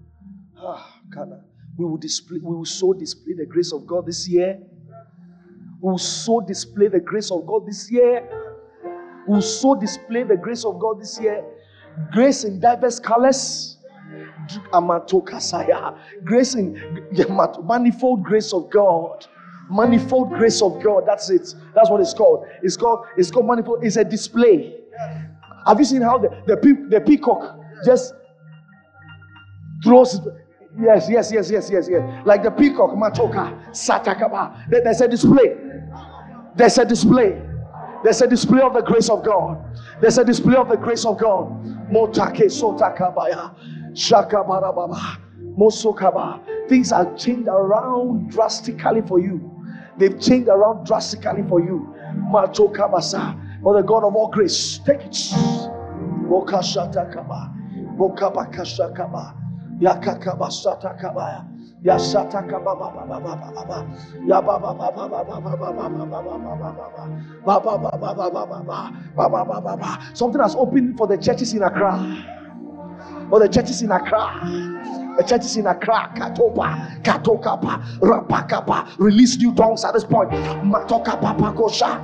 [SPEAKER 1] Ah, Kana. We will display, we will so display the grace of God this year. We will so display the grace of God this year. We will so display the grace of God this year. Grace in diverse colors. Amatokasaya. Grace in manifold grace of God. Manifold grace of God. That's it. That's what it's called. It's called, it's called manifold. It's a display. Have you seen how the, the, pe- the peacock just throws Yes, yes, yes, yes, yes, yes. Like the peacock, Matoka, Satakaba. There- There's a display. There's a display. There's a display of the grace of God. There's a display of the grace of God. Motake sotakabaya. Shakabarababa. Mosokaba. Things are changed around drastically for you. They've changed around drastically for you. Matokabasa. For the God of all grace. Take it. Mokashatakaba. Mokabakashakaba. Yakakabashatakabaya. Something has opened for the churches in Accra. For the churches in Accra. The churches in Accra, Katopa, Katokapa, Rapakapa. Release new tongues at this point. Matoka Papakosha.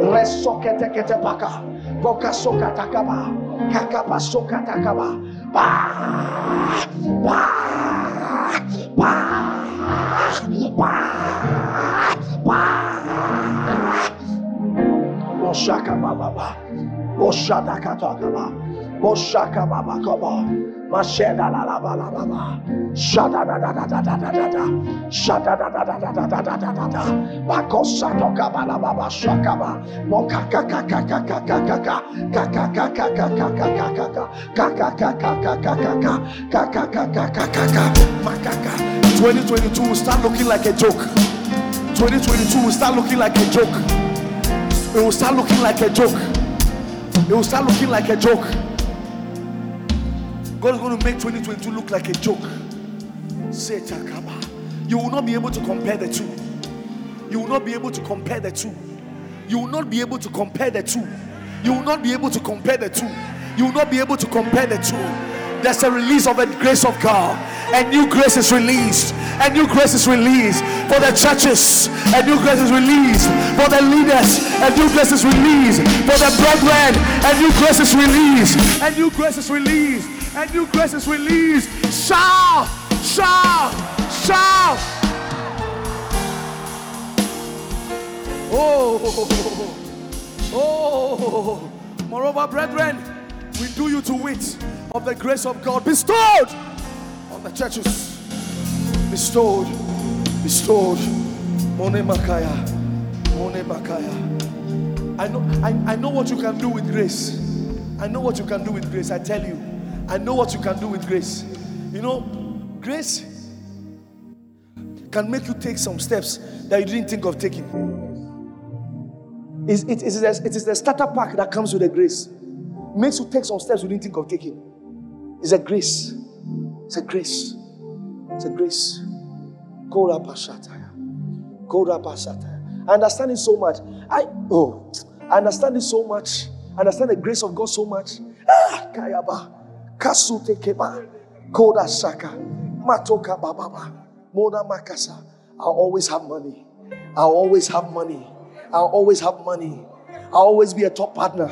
[SPEAKER 1] Resokete Ketepaka. Boka Sokatakaba. Kakapa Sokatakaba. Oshaka Baba. Oshaka Baba. Oshaka Baba. Come on. Masheda la la ba la ba ba, Shada da da da da da da da da, Shada da da da da da da da da da da, Bakosa toka ba la ba ba shaka ba, Moka ka ka ka ka ka ka ka ka, ka ka ka ka ka ka ka ka ka ka, ka ka ka ka ka ka ka ka, ka ka ka ka ka ka ka, Makaka. 2022 will start looking like a joke. 2022 will start looking like a joke. It will start looking like a joke. It will start looking like a joke. God is going to make 2022 look like a joke. Say Takaba. You will not be able to compare the two. You will not be able to compare the two. You will not be able to compare the two. You will not be able to compare the two. You will not be able to compare the two. There's a release of the grace of God. A new grace is released. A new grace is released for the churches. A new grace is released for the leaders. A new grace is released for the brethren. A new grace is released. A new grace is released. A new grace is released. Shout! Shout! Shout! Oh! *laughs* Oh! Moreover, brethren, we do you to wit of the grace of God bestowed on the churches. Bestowed, bestowed. Mone Makaya, Mone Makaya. I know, I, I know what you can do with grace. I know what you can do with grace. I tell you, I know what you can do with grace. You know, grace can make you take some steps that you didn't think of taking. It's, it, is, it is the starter pack that comes with the grace. Makes you take some steps you didn't think of taking. It's a grace. It's a grace. It's a grace. Kola pashataya. Kola pashataya. I understand it so much. I oh, I understand it so much. I understand the grace of God so much. Ah, kayaba. Kasute keba. Koda shaka. Matoka bababa. Mona makasa. I'll always have money. I'll always have money. I'll always have money. I'll always be a top partner.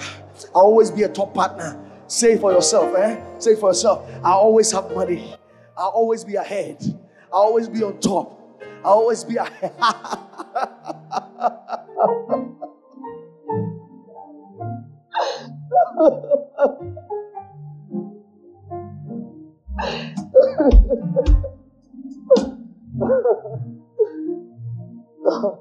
[SPEAKER 1] I'll always be a top partner. Say for yourself, eh? Say for yourself. I'll always have money. I'll always be ahead. I'll always be on top. I'll always be ahead. *laughs* 哈哈哈哈哈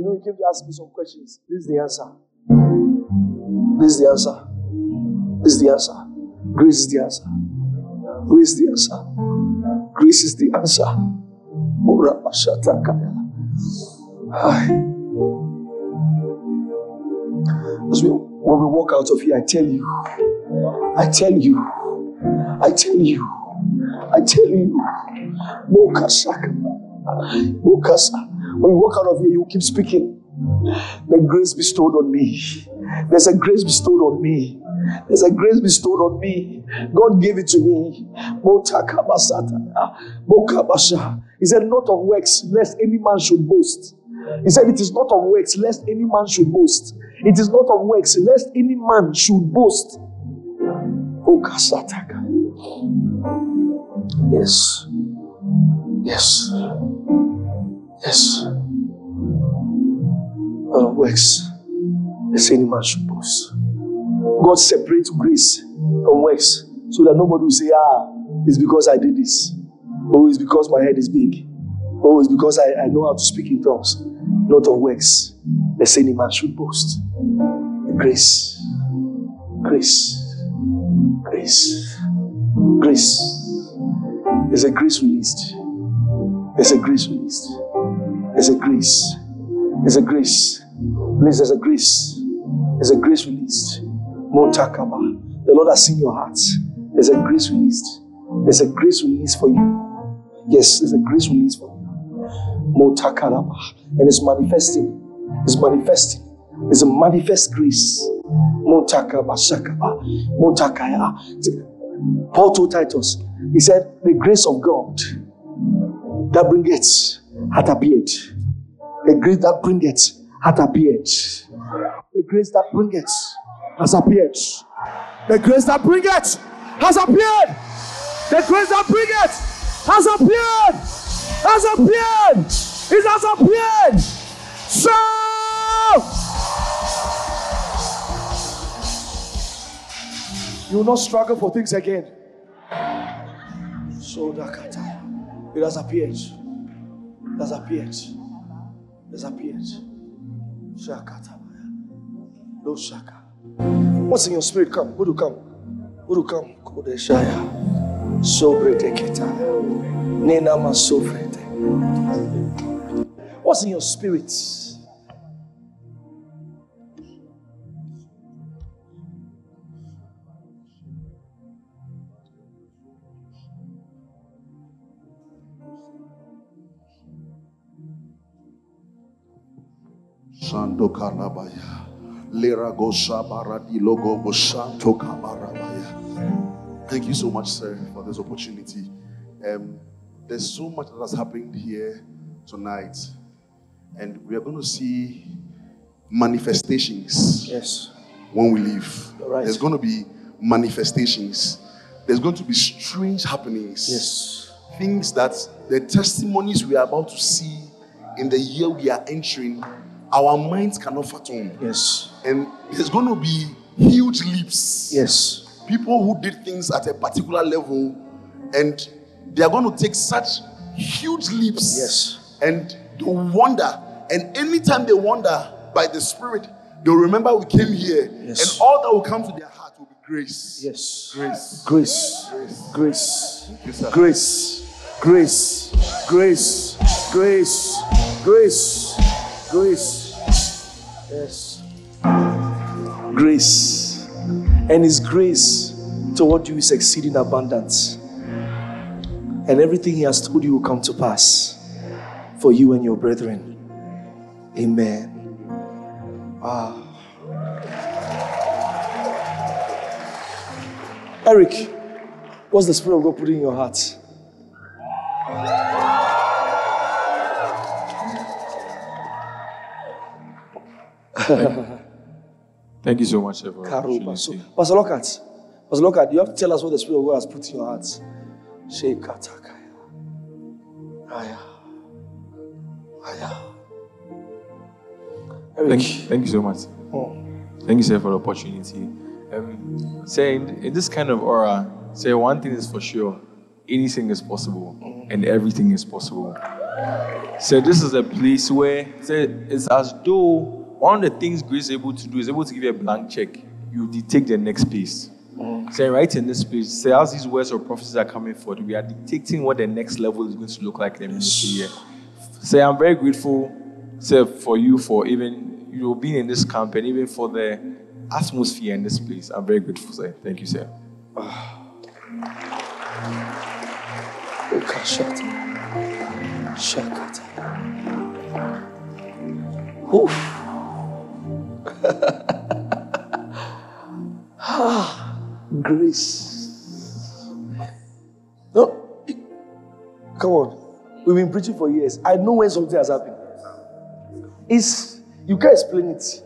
[SPEAKER 1] you know, you came to ask me some questions. This is the answer. This is the answer. This is the answer. Grace is the answer. Grace is the answer. Grace is the answer. As we, when we walk out of here, I tell you, I tell you, I tell you, I tell you, Mokasaka, Mokasa. When you walk out of here, you keep speaking. The grace bestowed on me. There's a grace bestowed on me. There's a grace bestowed on me. God gave it to me. He said, Not of works, lest any man should boast. He said, It is not of works, lest any man should boast. It is not of works, lest any man should boast. Yes. Yes. Yes. Of works, lest any man should boast. God separates grace from works so that nobody will say, Ah, it's because I did this. Oh, it's because my head is big. Oh, it's because I, I know how to speak in tongues. Not of works, lest any man should boast. Grace. Grace. Grace. Grace. There's a grace released. There's a grace released. There's a grace. There's a grace. Please, there's a grace. There's a grace released. Motakaba. The Lord has seen your hearts. There's a grace released. There's a grace released for you. Yes, there's a grace released for you. Motakaraba. And it's manifesting. It's manifesting. It's a manifest grace. Motakaba Shakaba. Motakaya. Paul told Titus, he said, The grace of God that bringeth hath appeared. The grace that bringeth hath appeared. The grace that bringeth has appeared. The grace that bringeth has appeared. The grace that bringeth has appeared. Has appeared. It has appeared. So you will not struggle for things again. So Dakata. It has appeared. It has appeared. It has appeared. No shaka. What's in your spirit? Come. Who do come? Who do come? Kodeshaya. Sobrete ketaya. Nena masofrete. What's in your spirit?
[SPEAKER 5] Shando Kalabaya. Leragosa Baradi Logo Boshanto Kabarabaya. Thank you so much, sir, for this opportunity. Um, there's so much that has happened here tonight, and we are going to see manifestations
[SPEAKER 1] Yes.
[SPEAKER 5] when we leave.
[SPEAKER 1] Right.
[SPEAKER 5] There's going to be manifestations. There's going to be strange happenings.
[SPEAKER 1] Yes.
[SPEAKER 5] things that the testimonies we are about to see in the year we are entering, our minds cannot fathom.
[SPEAKER 1] Yes.
[SPEAKER 5] And there's going to be huge leaps.
[SPEAKER 1] Yes.
[SPEAKER 5] People who did things at a particular level, and they are going to take such huge leaps.
[SPEAKER 1] Yes.
[SPEAKER 5] And they wonder. And anytime they wonder by the Spirit, they'll remember we came here.
[SPEAKER 1] Yes.
[SPEAKER 5] And all that will come to their heart will be grace.
[SPEAKER 1] Yes.
[SPEAKER 5] Grace.
[SPEAKER 1] Grace. Grace.
[SPEAKER 5] Sir.
[SPEAKER 1] Grace. Grace. Grace. Grace. Grace. Grace. Yes. Grace. And His grace toward you is exceeding abundance. And everything He has told you will come to pass for you and your brethren. Amen. Ah. Eric, what's the Spirit of God putting in your heart? *laughs*
[SPEAKER 2] Thank you so much
[SPEAKER 1] Karuba. So. Pastor Lockhart, Pastor Lockhart, you have to tell us what the Spirit of God has put in your heart. Shekatakaya. Aya. Aya.
[SPEAKER 2] Thank, thank you so much.
[SPEAKER 1] Oh.
[SPEAKER 2] Thank you, sir, for the opportunity. Um, say in, in this kind of aura, say one thing is for sure: anything is possible, and everything is possible. So this is a place where say it's as though one of the things grace is able to do is able to give you a blank check. You detect the next piece. Mm. Say right in this space, say as these words or prophecies are coming forth, we are dictating what the next level is going to look like in the ministry year. Say I'm very grateful, say for you for even you know being in this camp and even for the atmosphere in this place. I'm very grateful, sir. Thank you, sir.
[SPEAKER 1] Ah. *sighs* Shakata. Oof. Ah, *laughs* grace. No, come on. We've been preaching for years. I know when something has happened. It's you can't explain it.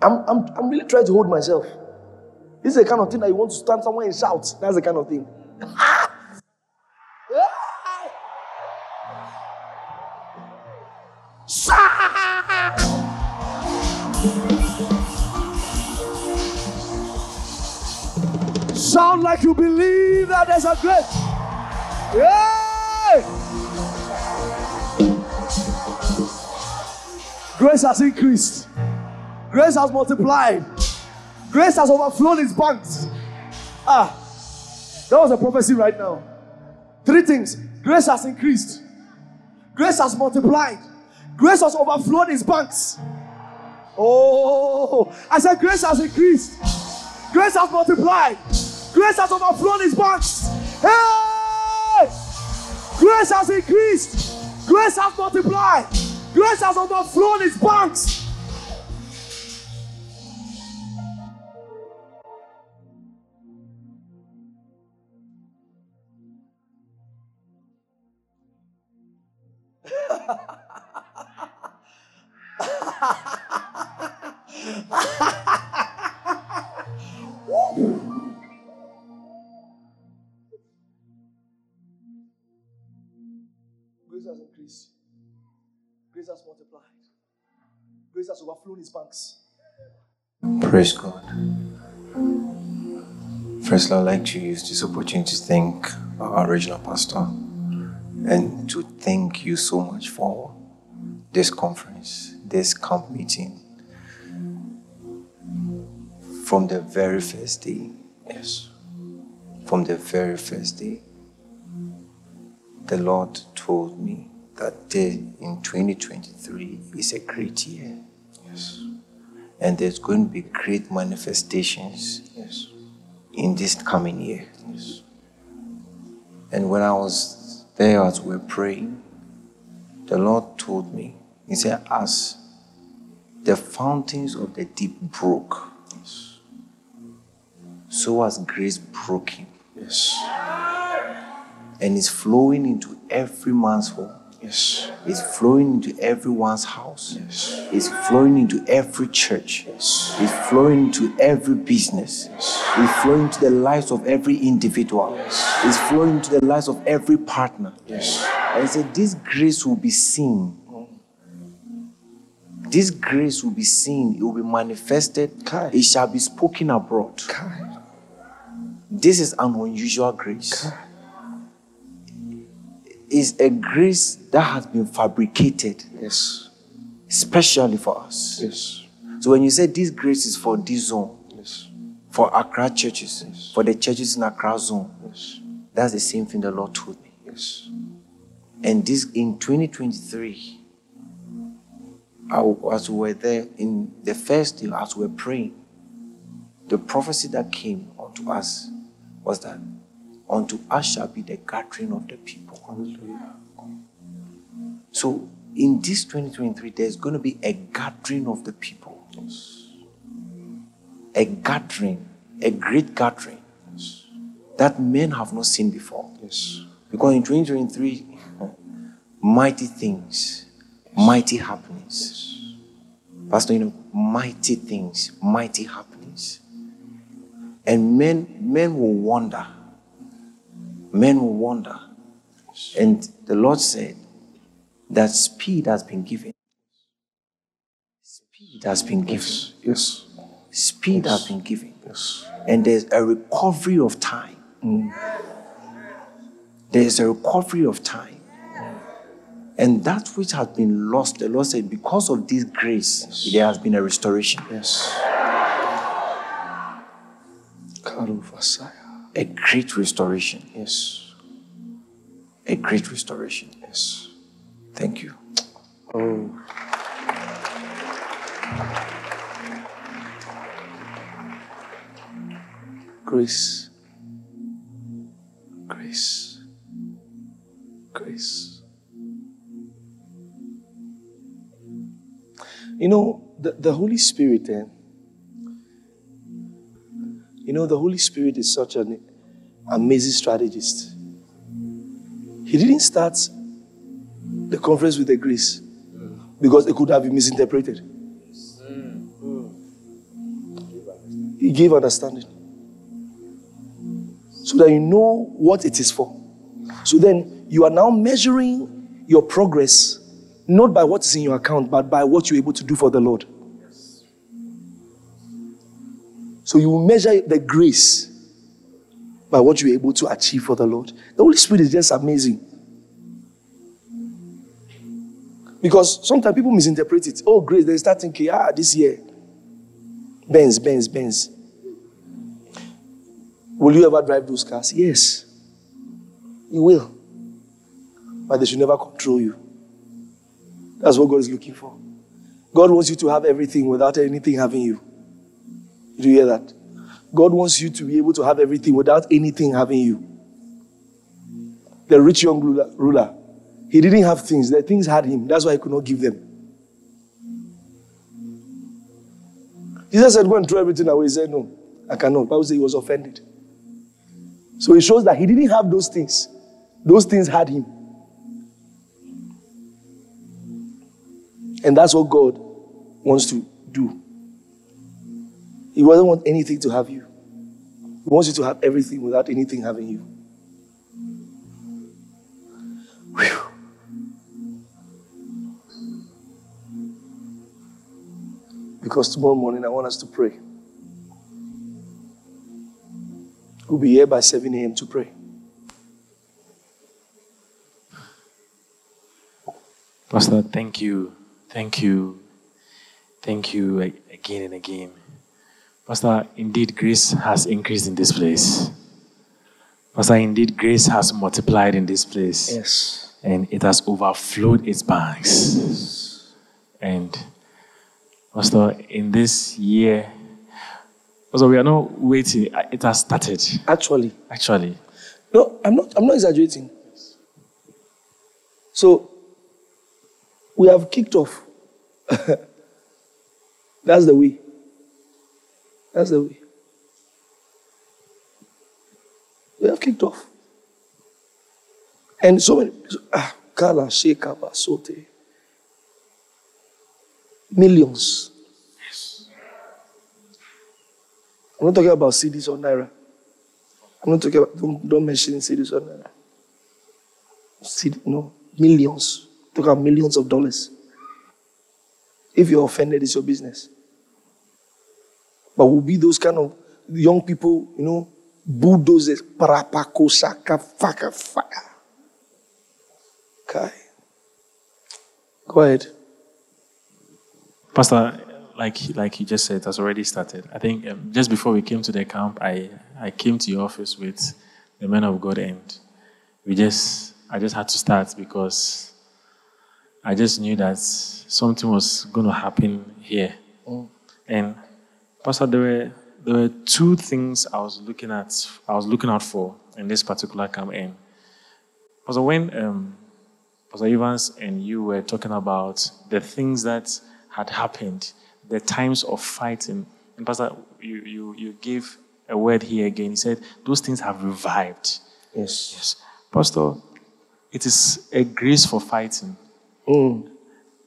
[SPEAKER 1] I'm, I'm, I'm really trying to hold myself. This is the kind of thing that you want to stand somewhere and shout. That's the kind of thing. *laughs* like you believe that there's a great. Yeah! Grace has increased. Grace has multiplied. Grace has overflown its banks. Ah, that was a prophecy right now. Three things. Grace has increased. Grace has multiplied. Grace has overflowed its banks. Oh, I said grace has increased. Grace has multiplied. Grace has overflown its banks. Hey! Grace has increased. Grace has multiplied. Grace has overflown its banks. Multiplied. Grace has overflown its banks.
[SPEAKER 6] Praise God. First, I'd like to use this opportunity to thank our regional pastor and to thank you so much for this conference, this camp meeting. From the very first day, yes, from the very first day, the Lord told me that day in 2023 is a great year. Yes and there's going to be great manifestations
[SPEAKER 1] Yes.
[SPEAKER 6] in this coming year. And when I was there as we were praying, the Lord told me, He said, As the fountains of the deep broke, so has grace broken
[SPEAKER 1] Yes.
[SPEAKER 6] and is flowing into every man's home.
[SPEAKER 1] Yes.
[SPEAKER 6] It's flowing into everyone's house.
[SPEAKER 1] Yes.
[SPEAKER 6] It's flowing into every church.
[SPEAKER 1] Yes.
[SPEAKER 6] It's flowing into every business. Yes. It's flowing into the lives of every individual. Yes. It's flowing into the lives of every partner.
[SPEAKER 1] Yes.
[SPEAKER 6] And said, This grace will be seen. This grace will be seen. It will be manifested.
[SPEAKER 1] Kai.
[SPEAKER 6] It shall be spoken abroad.
[SPEAKER 1] Kai.
[SPEAKER 6] This is an unusual grace. It's a grace that has been fabricated
[SPEAKER 1] Yes.
[SPEAKER 6] especially for us.
[SPEAKER 1] Yes.
[SPEAKER 6] So when you say this grace is for this zone,
[SPEAKER 1] Yes.
[SPEAKER 6] for Accra churches, yes. for the churches in Accra zone,
[SPEAKER 1] Yes.
[SPEAKER 6] that's the same thing the Lord told me.
[SPEAKER 1] Yes.
[SPEAKER 6] And this in 2023, I- as we were there in the first day, as we were praying, the prophecy that came unto us was that unto us shall be the gathering of the people.
[SPEAKER 1] Hallelujah.
[SPEAKER 6] So in this 2023, there's going to be a gathering of the people. A gathering, a great gathering that men have not seen before.
[SPEAKER 1] Yes.
[SPEAKER 6] Because in 2023, *laughs* mighty things, mighty happenings. Pastor, you know, mighty things, mighty happenings. And men, men will wonder. Men will wander. And the Lord said that speed has been given. Speed has been given.
[SPEAKER 1] Yes. Yes.
[SPEAKER 6] Speed has been given.
[SPEAKER 1] Yes.
[SPEAKER 6] And there's a recovery of time. Mm. There's a recovery of time. And that which has been lost, the Lord said, because of this grace, there has been a restoration.
[SPEAKER 1] Yes. Karuvasaya.
[SPEAKER 6] A great restoration.
[SPEAKER 1] Yes.
[SPEAKER 6] A great restoration.
[SPEAKER 1] Yes.
[SPEAKER 6] Thank you.
[SPEAKER 1] Oh. Grace. Grace. Grace. You know, the, the Holy Spirit, eh? You know, the Holy Spirit is such an amazing strategist. He didn't start the conference with a grace because it could have been misinterpreted. He gave understanding so that you know what it is for. So then you are now measuring your progress not by what is in your account, but by what you're able to do for the Lord. So you will measure the grace by what you're able to achieve for the Lord. The Holy Spirit is just amazing. Because sometimes people misinterpret it. Oh, grace, they start thinking, ah, this year. Benz, Benz, Benz. Will you ever drive those cars? Yes. You will. But they should never control you. That's what God is looking for. God wants you to have everything without anything having you. Did you hear that? God wants you to be able to have everything without anything having you. The rich young ruler, he didn't have things. The things had him. That's why he could not give them. Jesus said, Go and throw everything away. He said, No, I cannot. Bible says he was offended. So it shows that he didn't have those things. Those things had him. And that's what God wants to do. He doesn't want anything to have you. He wants you to have everything without anything having you. Whew. Because tomorrow morning I want us to pray. We'll be here by 7 a.m. to pray.
[SPEAKER 4] Pastor, thank you. Thank you. Thank you again and again. Pastor, indeed, grace has increased in this place. Pastor, indeed, grace has multiplied in this place.
[SPEAKER 1] Yes.
[SPEAKER 4] And it has overflowed its banks. And, Pastor, in this year, Pastor, we are not waiting. It has started,
[SPEAKER 1] Actually,
[SPEAKER 4] actually.
[SPEAKER 1] no, I'm not I'm not exaggerating. So we have kicked off. *laughs* That's the way. That's the way. We have kicked off. And so many, ah, Kala Sheka Basote. Millions. I'm not talking about cedis or Naira. I'm not talking about, don't, don't mention cedis or Naira. cedi, no, millions. Talk about millions of dollars. If you're offended, it's your business. But we'll be those kind of young people, you know, bulldozers, parapako, saka, faka, faka. Okay. Go ahead.
[SPEAKER 4] Pastor, like like you just said, it has already started. I think um, just before we came to the camp, I I came to your office with the men of God, and we just I just had to start because I just knew that something was going to happen here. And Pastor, there were there were two things I was looking at. I was looking out for in this particular camp. And Pastor, when um, Pastor Evans and you were talking about the things that had happened, the times of fighting, and Pastor, you you you gave a word here again. He said those things have revived.
[SPEAKER 1] Yes.
[SPEAKER 4] Yes, Pastor, it is a grace for fighting.
[SPEAKER 1] Mm.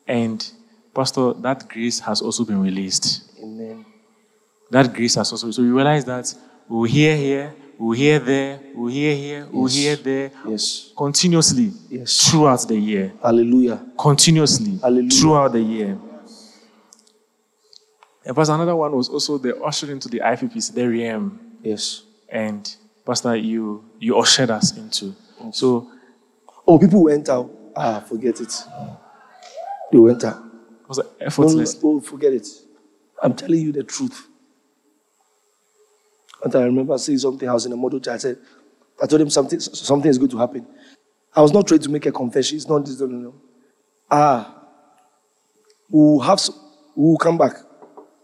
[SPEAKER 4] And Pastor, that grace has also been released. That grace has also so we realize that we'll hear here, we'll hear there, we'll hear here, we'll
[SPEAKER 1] Yes.
[SPEAKER 4] hear there
[SPEAKER 1] Yes.
[SPEAKER 4] continuously
[SPEAKER 1] Yes.
[SPEAKER 4] throughout the year.
[SPEAKER 1] Hallelujah.
[SPEAKER 4] Continuously
[SPEAKER 1] Hallelujah.
[SPEAKER 4] throughout the year. And Pastor, another one was also the ushering to the IPPC, the REM.
[SPEAKER 1] Yes.
[SPEAKER 4] And Pastor, you you ushered us into. So
[SPEAKER 1] Oh, people went out. Ah, forget it. They went out.
[SPEAKER 4] it was effortless.
[SPEAKER 1] oh, forget it. I'm telling you the truth. And I remember saying something. I was in a chat. I said, I told him something, something is going to happen. I was not trying to make a confession. It's not this, no, no, no. Ah, we'll have, some, we'll come back.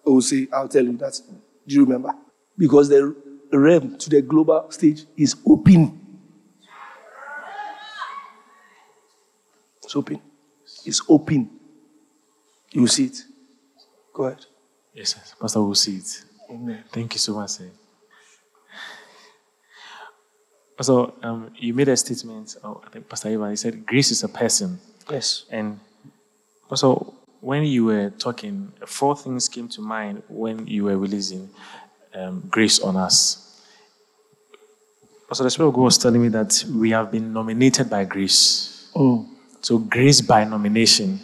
[SPEAKER 1] We'll say, I'll tell you that. Do you remember? Because the realm to the global stage is open. It's open. It's open. You see it. Go ahead.
[SPEAKER 4] Yes, sir. Pastor, we'll see it.
[SPEAKER 1] Amen.
[SPEAKER 4] Thank you so much, sir. So, um, you made a statement, oh, I think Pastor Ivan, he said, grace is a person.
[SPEAKER 1] Yes.
[SPEAKER 4] And also, when you were talking, four things came to mind when you were releasing um, grace on us. So the Spirit of God was telling me that we have been nominated by grace.
[SPEAKER 1] Mm.
[SPEAKER 4] So, grace by nomination.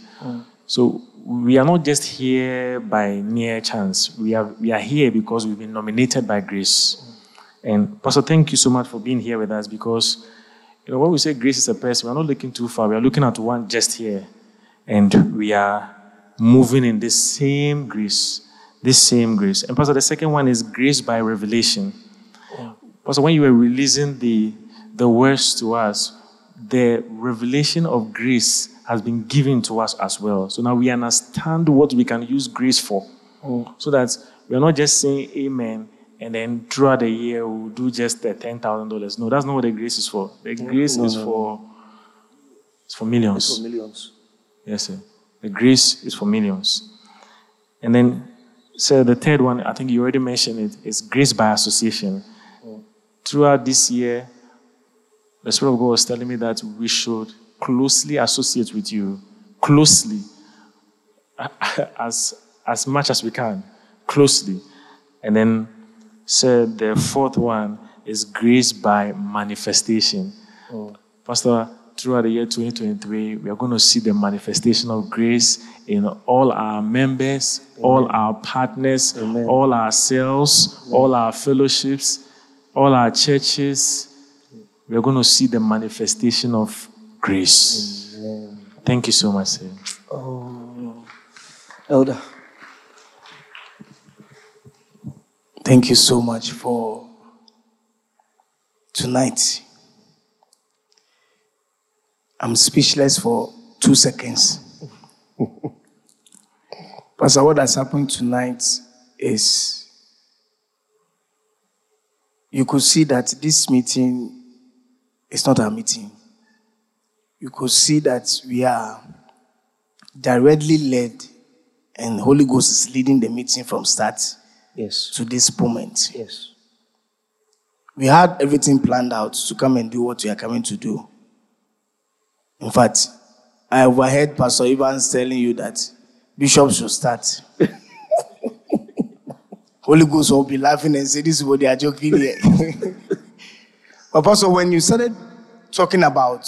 [SPEAKER 4] So, we are not just here by mere chance. We are, we are here because we've been nominated by grace. And, Pastor, thank you so much for being here with us because, you know, when we say grace is a person, we're not looking too far. We are looking at one just here. And we are moving in this same grace. This same grace. And, Pastor, the second one is grace by revelation. Pastor, when you were releasing the, the words to us, the revelation of grace has been given to us as well. So now we understand what we can use grace for. Oh. So that we are not just saying amen and then throughout the year we'll do just the ten thousand dollars. No, that's not what the grace is for. The grace
[SPEAKER 1] no,
[SPEAKER 4] is
[SPEAKER 1] no,
[SPEAKER 4] for it's for millions.
[SPEAKER 1] It's For millions.
[SPEAKER 4] Yes, sir. The grace is for millions. And then, so the third one, I think you already mentioned it, is grace by association. Oh. Throughout this year, the Spirit of God was telling me that we should closely associate with you, closely, *laughs* as, as much as we can, closely. And then, so the fourth one is grace by manifestation. Oh. Pastor, throughout the year 2023, we are going to see the manifestation of grace in all our members, all our partners,
[SPEAKER 1] Amen.
[SPEAKER 4] all our cells, all our fellowships, all our churches. We are going to see the manifestation of grace. Thank you so much, sir.
[SPEAKER 1] Oh, Elder.
[SPEAKER 7] Thank you so much for tonight. I'm speechless for two seconds. *laughs* Pastor, what has happened tonight is you could see that this meeting is not a meeting. You could see that we are directly led, and Holy Ghost is leading the meeting from start
[SPEAKER 1] Yes.
[SPEAKER 7] to this moment.
[SPEAKER 1] Yes.
[SPEAKER 7] We had everything planned out to come and do what we are coming to do. In fact, I overheard Pastor Evans telling you that bishops should start. *laughs* Holy Ghost will be laughing and say, This is what they are joking here. *laughs* but, Pastor, when you started talking about,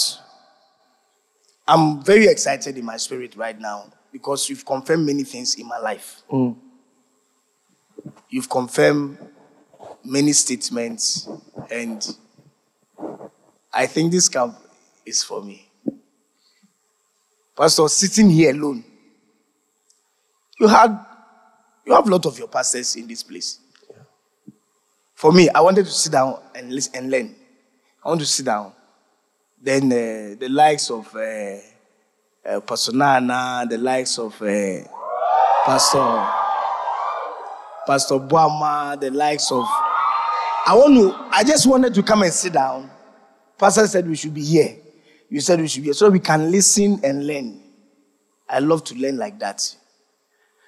[SPEAKER 7] I'm very excited in my spirit right now because you've confirmed many things in my life. Mm. You've confirmed many statements, and I think this camp is for me. Pastor, sitting here alone, you had you have a lot of your pastors in this place. For me, I wanted to sit down and listen and learn. I want to sit down. Then uh, the likes of uh, uh, Pastor Nana, the likes of uh, Pastor Pastor Boama, the likes of. I want to. I just wanted to come and sit down. Pastor said we should be here. You said we should be here so we can listen and learn. I love to learn like that.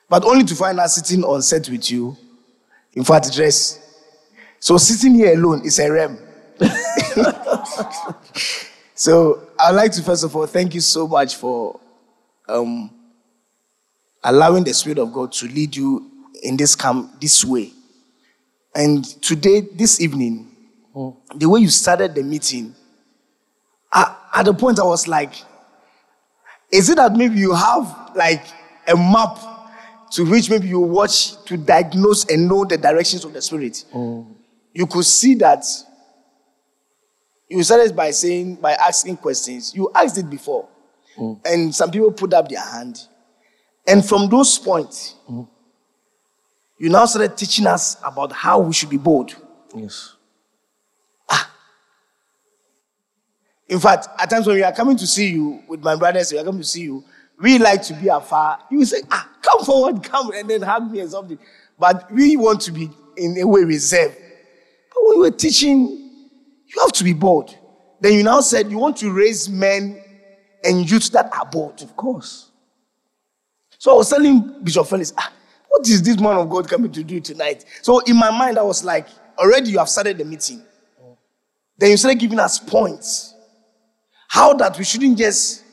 [SPEAKER 7] But only to find us sitting on set with you. In fact, dress. So sitting here alone is a rem. *laughs* so I'd like to first of all thank you so much for um, allowing the Spirit of God to lead you in this camp this way. And today, this evening, hmm. the way you started the meeting, I, at the point I was like, is it that maybe you have like a map to which maybe you watch to diagnose and know the directions of the spirit? Hmm. You could see that you started by saying, by asking questions. You asked it before. Hmm. And some people put up their hand. And from those points, you now started teaching us about how we should be bold.
[SPEAKER 1] Yes. Ah.
[SPEAKER 7] In fact, at times when we are coming to see you with my brothers, we are coming to see you, we like to be afar. You say, ah, come forward, come, and then hug me or something. But we want to be in a way reserved. But when you were teaching, you have to be bold. Then you now said you want to raise men and youth that are bold.
[SPEAKER 1] Of course.
[SPEAKER 7] So I was telling Bishop Felix, ah, what is this man of God coming to do tonight? So in my mind, I was like, already you have started the meeting. Then you started giving us points. How that we shouldn't just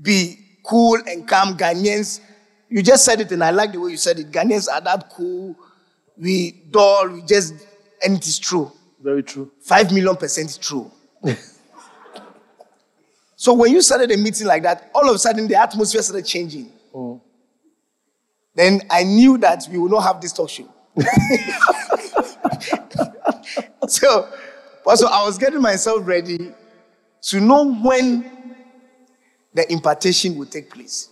[SPEAKER 7] be cool and calm Ghanaians. You just said it, and I like the way you said it. Ghanaians are that cool. We dull, we just, and it is true.
[SPEAKER 1] Very true.
[SPEAKER 7] Five million percent true. *laughs* so when you started a meeting like that, all of a sudden the atmosphere started changing. Oh. Then I knew that we will not have this talk show. *laughs* so, so I was getting myself ready to know when the impartation will take place.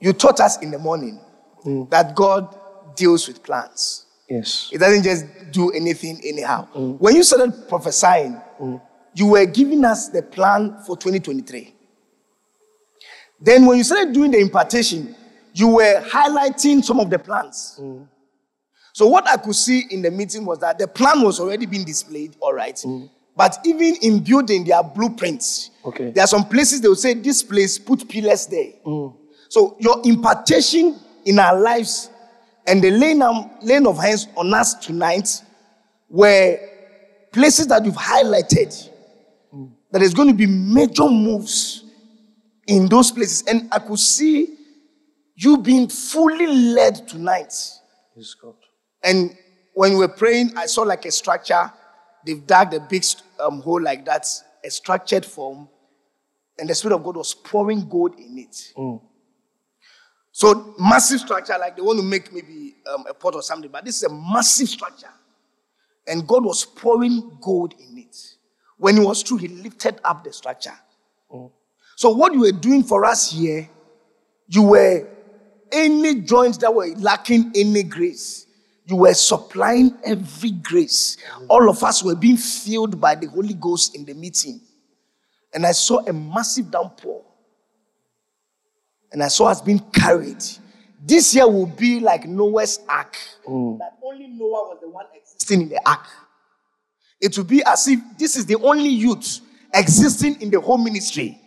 [SPEAKER 7] You taught us in the morning hmm. that God deals with plans.
[SPEAKER 1] Yes.
[SPEAKER 7] It doesn't just do anything anyhow. Hmm. When you started prophesying, hmm. you were giving us the plan for 2023. Then, when you started doing the impartation, you were highlighting some of the plans. So, what I could see in the meeting was that the plan was already being displayed, all right. But even in building their blueprints,
[SPEAKER 1] Okay.
[SPEAKER 7] there are some places they will say, This place, put pillars there. So, your impartation in our lives and the laying, laying of hands on us tonight were places that you've highlighted. That there's going to be major moves in those places. And I could see you being fully led tonight.
[SPEAKER 1] Yes, God.
[SPEAKER 7] And when we were praying, I saw like a structure. They've dug a big um, hole like that, a structured form. And the Spirit of God was pouring gold in it. So, massive structure, like they want to make maybe um, a pot or something, but this is a massive structure. And God was pouring gold in it. When it was true, He lifted up the structure. So, what you were doing for us here, you were any joints that were lacking any grace, you were supplying every grace. All of us were being filled by the Holy Ghost in the meeting. And I saw a massive downpour. And I saw us being carried. This year will be like Noah's ark. Mm. That only Noah was the one existing in the ark. It will be as if this is the only youth existing in the whole ministry.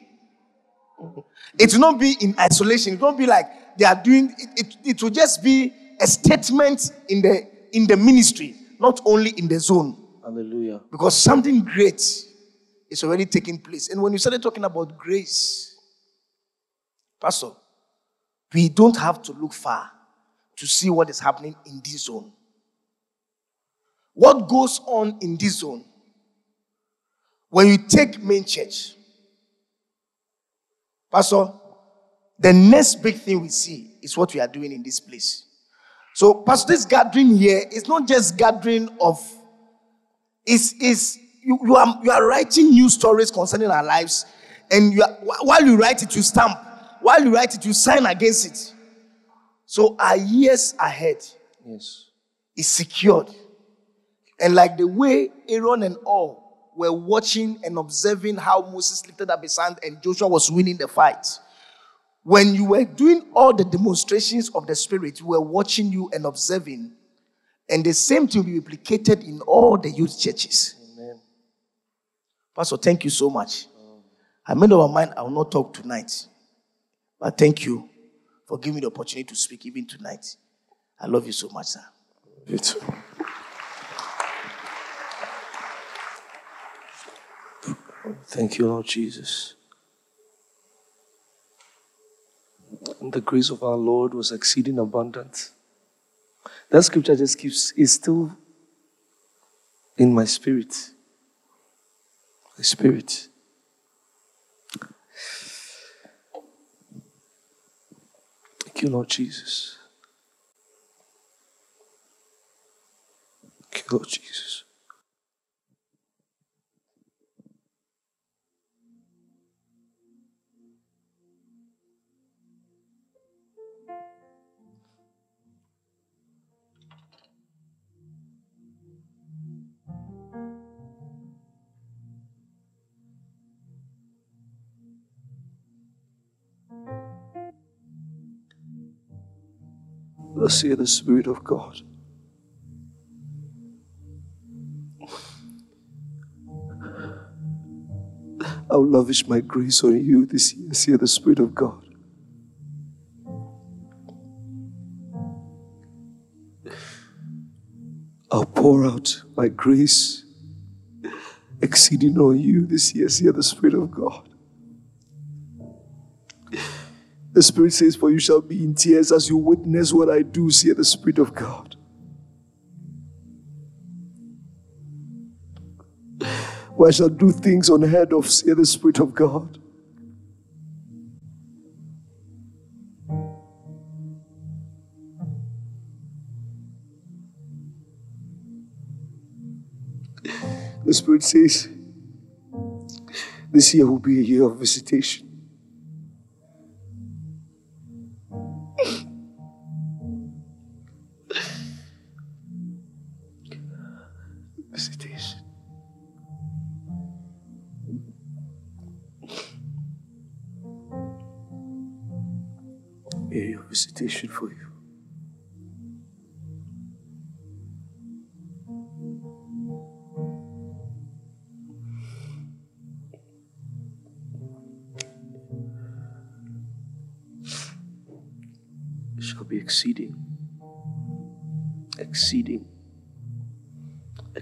[SPEAKER 7] It will not be in isolation. It won't be like they are doing it, it, it will just be a statement in the in the ministry, not only in the zone.
[SPEAKER 1] Hallelujah.
[SPEAKER 7] Because something great is already taking place. And when you started talking about grace, Pastor, we don't have to look far to see what is happening in this zone. What goes on in this zone? When you take main church, Pastor, the next big thing we see is what we are doing in this place. So, Pastor, this gathering here is not just gathering of, is is you, you are you are writing new stories concerning our lives, and you are, while you write it, you stamp. While you write it, you sign against it. So our years ahead
[SPEAKER 1] Yes.
[SPEAKER 7] is secured. And like the way Aaron and all were watching and observing how Moses lifted up his hand and Joshua was winning the fight. When you were doing all the demonstrations of the Spirit, we were watching you and observing. And the same thing will be replicated in all the youth churches.
[SPEAKER 1] Amen.
[SPEAKER 7] Pastor, thank you so much. I made up my mind I will not talk tonight. But thank you for giving me the opportunity to speak even tonight. I love you so much, sir.
[SPEAKER 1] You too. Thank you, Lord Jesus. And the grace of our Lord was exceeding abundant. That scripture just keeps is still in my spirit. My spirit. Thank you, Lord Jesus. Thank you, Lord Jesus. Let's hear the Spirit of God. I'll lavish my grace on you this year. Hear the Spirit of God. I'll pour out my grace exceeding on you this year. Hear the Spirit of God. The Spirit says, For you shall be in tears as you witness what I do, say the Spirit of God. For I shall do things unheard of, say the Spirit of God. The Spirit says, This year will be a year of. Visitation.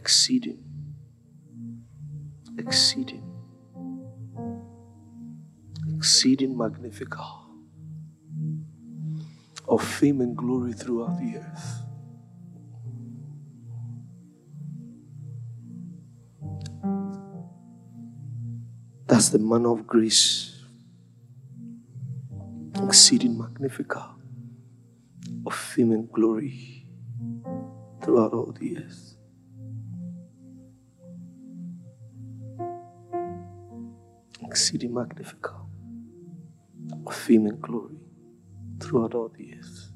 [SPEAKER 1] Exceeding, exceeding, exceeding magnifical of fame and glory throughout the earth. That's the manner of grace, exceeding magnifical of fame and glory throughout all the earth. Exceeding magnifical of fame and glory throughout all the earth.